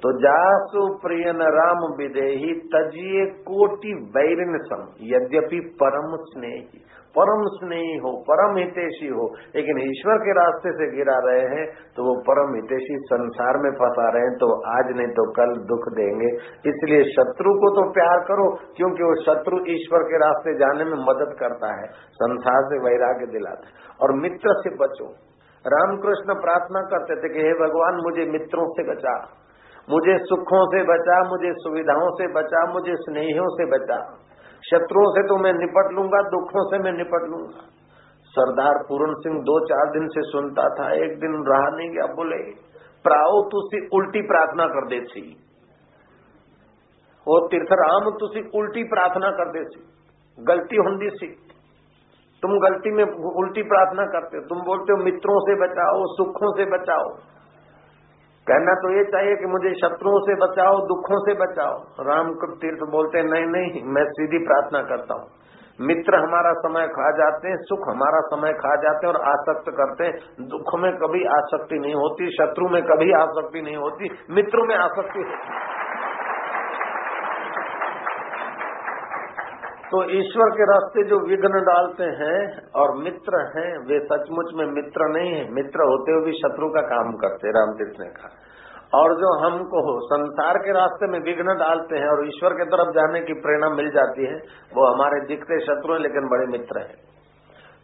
तो जासु प्रिय न राम विदेही तजिए कोटि वैरिन सम, यद्यपि परम स्नेही। परम स्नेही हो, परम हितेशी हो, लेकिन ईश्वर के रास्ते से गिरा रहे हैं तो वो परम हितेशी संसार में फंसा रहे हैं तो आज नहीं तो कल दुख देंगे। इसलिए शत्रु को तो प्यार करो, क्योंकि वो शत्रु ईश्वर के रास्ते जाने में मदद करता है, संसार से वैराग्य दिलाता है। और मित्र से बचो। रामकृष्ण प्रार्थना करते थे कि, हे भगवान, मुझे मित्रों से बचा। मुझे सुखों से बचा, मुझे सुविधाओं से बचा, मुझे स्नेहियों से बचा। शत्रुओं से तो मैं निपट लूँगा, दुखों से मैं निपट लूँगा। सरदार पूर्ण सिंह दो चार दिन से सुनता था, एक दिन रहा नहीं गया, बोले, प्राओ तुसी उल्टी प्रार्थना कर दे सी वो तीर्थराम, तुसी उल्टी प्रार्थना कर दे सी गलती होंगी सी। तुम गलती में उल्टी प्रार्थना करते हो। तुम बोलते हो, मित्रों से बचाओ, सुखों से बचाओ। कहना तो ये चाहिए कि मुझे शत्रुओं से बचाओ, दुखों से बचाओ। राम तीर्थ बोलते नहीं नहीं, मैं सीधी प्रार्थना करता हूँ। मित्र हमारा समय खा जाते हैं, सुख हमारा समय खा जाते हैं और आसक्त करते हैं। दुख में कभी आसक्ति नहीं होती, शत्रु में कभी आसक्ति नहीं होती, मित्रों में आसक्ति होती तो ईश्वर के रास्ते जो विघ्न डालते हैं और मित्र हैं, वे सचमुच में मित्र नहीं है। मित्र होते हुए भी शत्रु का काम करते रामतीर्थ ने कहा। और जो हमको संसार के रास्ते में विघ्न डालते हैं और ईश्वर के तरफ़ जाने की प्रेरणा मिल जाती है, वो हमारे दिखते शत्रु हैं, लेकिन बड़े मित्र हैं।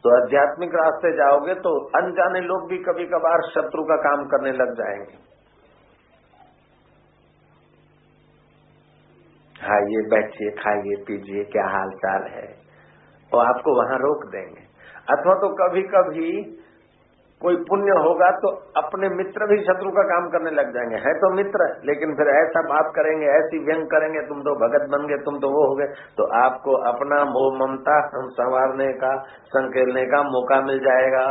तो आध्यात्मिक रास्ते जाओगे तो अनजाने लोग भी कभी कभार शत्रु का काम करने लग जाएँगे। आइए बैठिए, खाइए, पीजिए, क्या हाल चाल है? वो आपको वहाँ रोक देंगे। अथवा तो कभी कभी कोई पुण्य होगा तो अपने मित्र भी शत्रु का काम करने लग जाएँगे। है तो मित्र, लेकिन फिर ऐसा बात करेंगे, ऐसी व्यंग करेंगे, तुम तो भगत बन गए, तुम तो वो हो गए तो आपको अपना मोह, ममता संवारने का, संकेलने का मौका मिल जाएगा।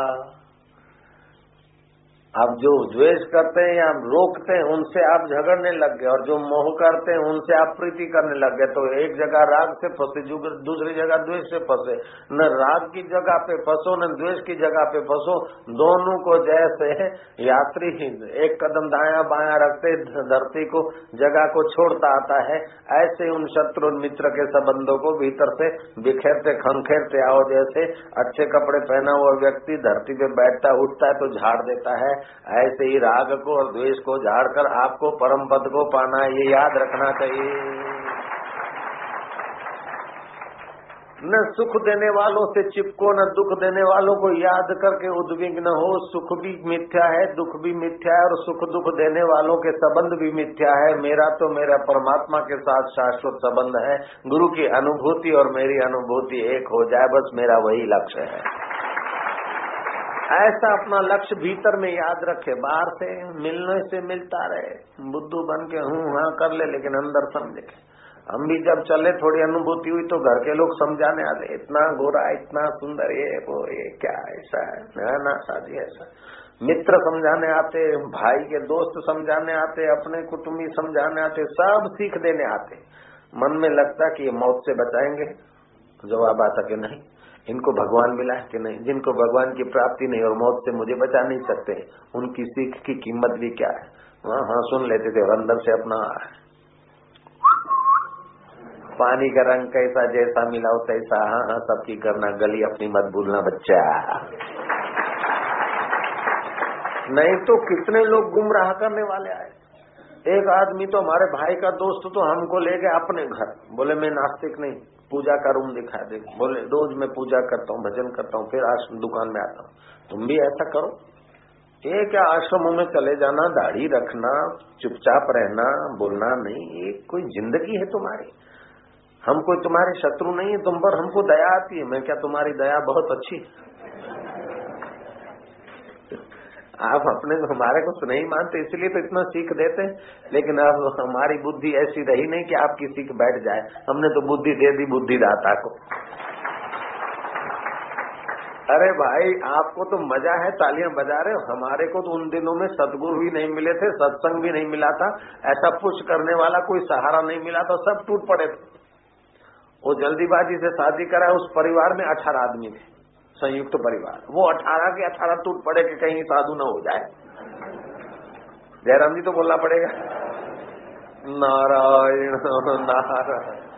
आप जो द्वेष करते हैं या रोकते हैं, उनसे आप झगड़ने लग गए, और जो मोह करते हैं, उनसे आप प्रीति करने लग गए तो एक जगह राग से फंसे दूसरी जगह द्वेष से फंसे। न राग की जगह पे फंसो, न द्वेष की जगह पे फंसो, दोनों को जैसे यात्री एक कदम दाया बाया रखते धरती को, जगह को छोड़ता आता है। ऐसे उन शत्रु मित्र के संबंधों को भीतर से बिखेरते खनखेरते आओ, जैसे अच्छे कपड़े पहना हुआ व्यक्ति धरती पे बैठता, उठता है तो झाड़ देता है। ऐसे ही राग को और द्वेष को झाड़कर आपको परम पद को पाना ये याद रखना चाहिए। न सुख देने वालों से चिपको, न दुख देने वालों को याद करके उद्विग्न हो। सुख भी मिथ्या है, दुख भी मिथ्या है, और सुख दुख देने वालों के संबंध भी मिथ्या है। मेरा तो मेरा परमात्मा के साथ शाश्वत संबंध है। गुरु की अनुभूति और मेरी अनुभूति एक हो जाए, बस मेरा वही लक्ष्य है। ऐसा अपना लक्ष्य भीतर में याद रखे, बाहर से मिलने से मिलता रहे। बुद्धू बन के हूँ हाँ कर ले, लेकिन अंदर समझे। हम भी जब चले, थोड़ी अनुभूति हुई तो घर के लोग समझाने आते, इतना गोरा, इतना सुंदर, ये, वो, ये, क्या, ऐसा है? ना ना शादी ऐसा मित्र समझाने आते, भाई के दोस्त समझाने आते, अपने कुटुम्बी समझाने आते, सब सीख देने आते। मन में लगता कि ये मौत से बचाएँगे। जवाब आता कि नहीं। इनको भगवान मिला है कि नहीं? जिनको भगवान की प्राप्ति नहीं और मौत से मुझे बचा नहीं सकते, उनकी सीख की कीमत भी क्या है? हाँ हाँ सुन लेते थे और अंदर से अपना पानी का रंग कैसा जैसा मिला हो तैसा हाँ हाँ सबकी करना गली अपनी मत भूलना बच्चा। नहीं तो कितने लोग गुमराह करने वाले आए? एक आदमी तो हमारे भाई का दोस्त तो हमको ले गया अपने घर। बोले, मैं नास्तिक नहीं पूजा का रूम दिखा दे बोले, रोज मैं पूजा करता हूँ, भजन करता हूँ, फिर आश्रम, दुकान में आता हूँ। तुम भी ऐसा करो। ये क्या आश्रमों में चले जाना, दाढ़ी रखना, चुपचाप रहना, बोलना, नहीं, ये कोई ज़िंदगी है तुम्हारी। हम कोई तुम्हारे शत्रु नहीं है, तुम पर हमको दया आती है। मैं क्या तुम्हारी दया बहुत अच्छी? आप अपने हमारे को नहीं मानते, इसलिए तो इतना सीख देते हैं। लेकिन अब हमारी बुद्धि ऐसी रही नहीं कि आपकी सीख बैठ जाए। हमने तो बुद्धि दे दी बुद्धिदाता को। अरे भाई, आपको तो मज़ा है, तालियाँ बजा रहे हमारे को तो उन दिनों में सदगुरु भी नहीं मिले थे, सत्संग भी नहीं मिला था। ऐसा पुश करने वाला कोई सहारा नहीं मिला था, सब टूट पड़े थे। वो जल्दीबाजी से शादी करा उस परिवार में अठारह आदमी थे। संयुक्त परिवार वो अठारह के अठारह टूट पड़े कि कहीं साधु न हो जाए जयराम जी तो बोलना पड़ेगा नारायण नारायण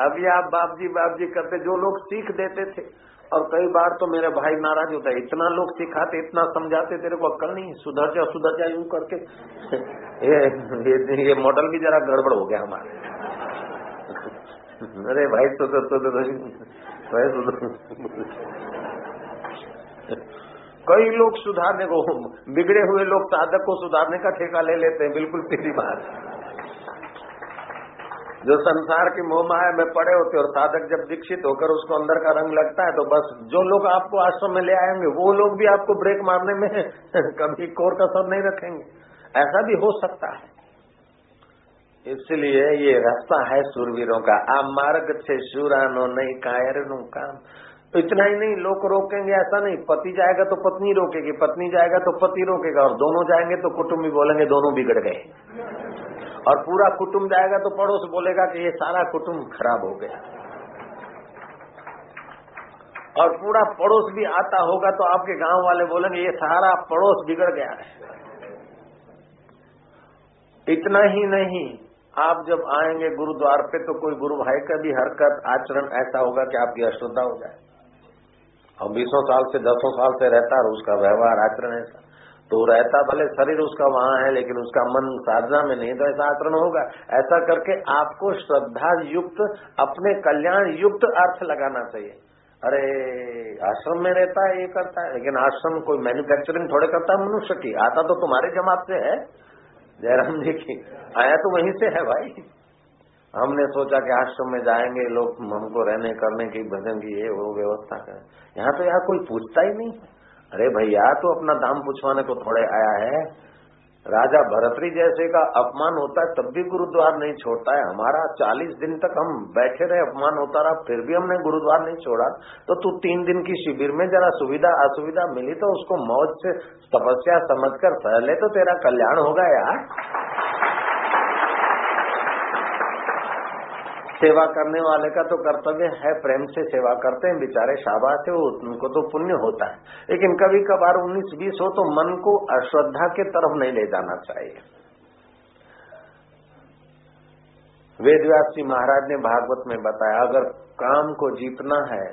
अभी आप बाप जी बाप जी करते जो लोग सीख देते थे और कई बार तो मेरे भाई नाराज़ होता है इतना लोग सिखाते इतना समझाते तेरे को अक्ल नहीं सुधर जा सुधर जा यूँ करके ये, ये, ये मॉडल भी जरा गड़बड़ हो गया हमारे अरे भाई तो तो, तो, तो, भाई तो, कई लोग सुधारने को, बिगड़े हुए लोग साधक को सुधारने का ठेका ले लेते हैं, बिल्कुल सीधी बात। जो संसार की मोह माया में पड़े होते और साधक जब दीक्षित होकर उसको अंदर का रंग लगता है तो बस जो लोग आपको आश्रम में ले आएँगे वो लोग भी आपको ब्रेक मारने में कभी कोर कसर नहीं रखेंगे। ऐसा भी हो सकता है। इसलिए ये रास्ता है सुरवीरों का। आ मार्ग से शुरानो नहीं कायर काम। तो इतना ही नहीं, लोग रोकेंगे, ऐसा नहीं। पति जाएगा तो पत्नी रोकेगी, पत्नी जाएगा तो पति रोकेगा, और दोनों जाएँगे तो कुटुंबी बोलेंगे दोनों बिगड़ गए। और पूरा कुटुंब जाएगा तो पड़ोस बोलेगा कि ये सारा कुटुंब खराब हो गया। और पूरा पड़ोस भी आता होगा तो आपके गाँव वाले बोलेंगे, ये सारा पड़ोस बिगड़ गया है। इतना ही नहीं, आप जब आएँगे गुरुद्वार पे तो कोई गुरु भाई का भी हरकत, आचरण ऐसा होगा कि आपकी अश्रद्धा हो जाए। हम बीसों साल से, दसों साल से रहता और उसका व्यवहार आचरण ऐसा तो रहता भले शरीर उसका वहाँ है, लेकिन उसका मन साधना में नहीं तो ऐसा आचरण होगा। ऐसा करके आपको श्रद्धा युक्त, अपने कल्याण युक्त अर्थ लगाना चाहिए। अरे, आश्रम में रहता है, ये करता है। लेकिन आश्रम कोई मैन्युफैक्चरिंग थोड़े करता है मनुष्य की। आता तो तुम्हारे जमात से है। जयराम जी की। आया तो वहीं से है भाई। हमने सोचा कि आश्रम में जाएँगे, लोग हमको रहने, करने की, भजन की ये वो व्यवस्था करें। यहाँ तो यार कोई पूछता ही नहीं। अरे भैया तो अपना दाम पूछवाने को थोड़े आया है। राजा भरतरी जैसे का अपमान होता है, तब भी गुरुद्वार नहीं छोड़ता है। हमारा चालीस दिन तक हम बैठे रहे, अपमान होता रहा, फिर भी हमने गुरुद्वार नहीं छोड़ा। तो तू तीन दिन की शिविर में जरा सुविधा, असुविधा मिली तो उसको मौज से तपस्या समझ समझकर, पहले तो तेरा कल्याण होगा यार। सेवा करने वाले का तो कर्तव्य है प्रेम से सेवा करते हैं, बेचारे शाबाश है उनको तो पुण्य होता है। लेकिन कभी कभार उन्नीस बीस हो तो मन को अश्रद्धा के तरफ़ नहीं ले जाना चाहिए। वेदव्यास जी महाराज ने भागवत में बताया, अगर काम को जीतना है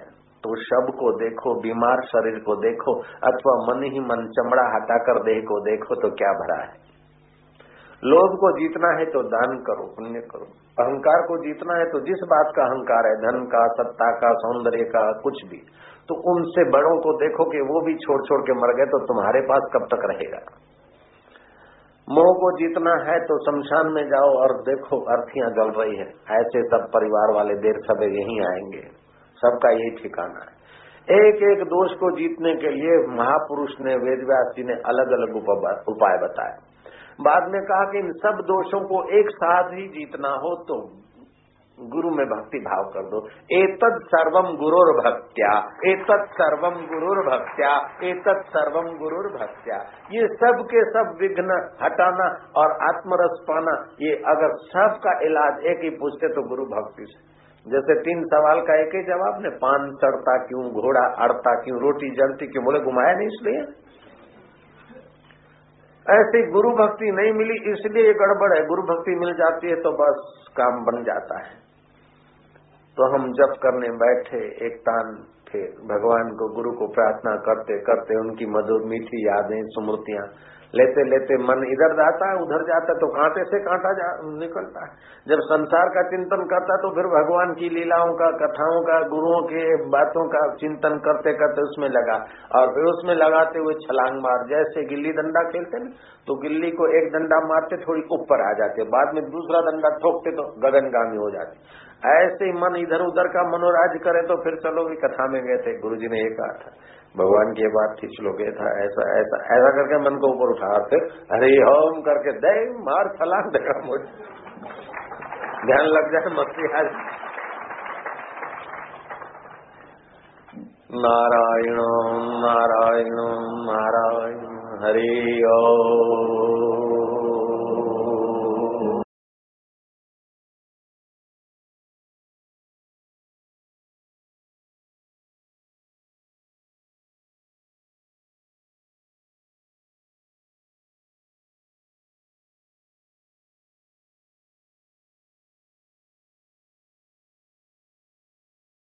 तो शब को देखो, बीमार शरीर को देखो, अथवा मन ही मन चमड़ा हटाकर देह को देखो तो क्या भरा है? लोभ को जीतना है तो दान करो, पुण्य करो। अहंकार को जीतना है तो जिस बात का अहंकार है, धन का, सत्ता का, सौंदर्य का, कुछ भी तो उनसे बड़ों को देखो कि वो भी छोड़ छोड़ के मर गए तो तुम्हारे पास कब तक रहेगा? मोह को जीतना है तो शमशान में जाओ और देखो, अर्थियाँ जल रही है। ऐसे सब परिवार वाले देर सब यही आएँगे। सबका यही ठिकाना है। एक एक दोष को जीतने के लिए महापुरुष ने वेदव्यास जी ने अलग अलग उपाय बताए। बाद में कहा कि इन सब दोषों को एक साथ ही जीतना हो तो गुरु में भक्ति भाव कर दो। एतद सर्वम गुरुर भक्त्या एतद सर्वम गुरुर भक्त्या एतद सर्वम गुरुर भक्त्या। ये सब के सब विघ्न हटाना और आत्मरस पाना ये अगर सब का इलाज एक ही पूछते तो गुरु भक्ति से। जैसे तीन सवाल का एक ही जवाब ने पान, चढ़ता क्यों, घोड़ा, अड़ता क्यों, रोटी, जलती क्यों, बोले, घुमाया नहीं इसलिए? ऐसी गुरु भक्ति नहीं मिली, इसलिए ये गड़बड़ है। गुरु भक्ति मिल जाती है तो बस काम बन जाता है। तो हम जब करने बैठे, एक तान फिर भगवान को, गुरु को प्रार्थना करते करते उनकी मधुर मीठी यादें स्मृतियाँ लेते लेते मन इधर जाता है, उधर जाता है तो कांटे से कांटा जा, निकलता है। जब संसार का चिंतन करता है तो फिर भगवान की लीलाओं का, कथाओं का, गुरुओं के बातों का चिंतन करते करते उसमें लगा। और फिर उसमें लगाते हुए छलांग मार, जैसे गिल्ली डंडा खेलते ना तो गिल्ली को एक डंडा मारते, थोड़ी ऊपर आ जाते, बाद में दूसरा डंडा ठोकते तो गगनगामी हो जाते। ऐसे ही मन इधर उधर का मनोराज करे तो फिर चलो भी कथा में गए थे गुरु जी ने एक कहा था। भगवान की बात खींच लोगे था ऐसा ऐसा ऐसा करके मन को ऊपर उठा, फिर हरे होम करके दे, मार फला देगा मुझे। ध्यान लग जाए, मस्ती आज नारायण नारायण नारायण हरि ओ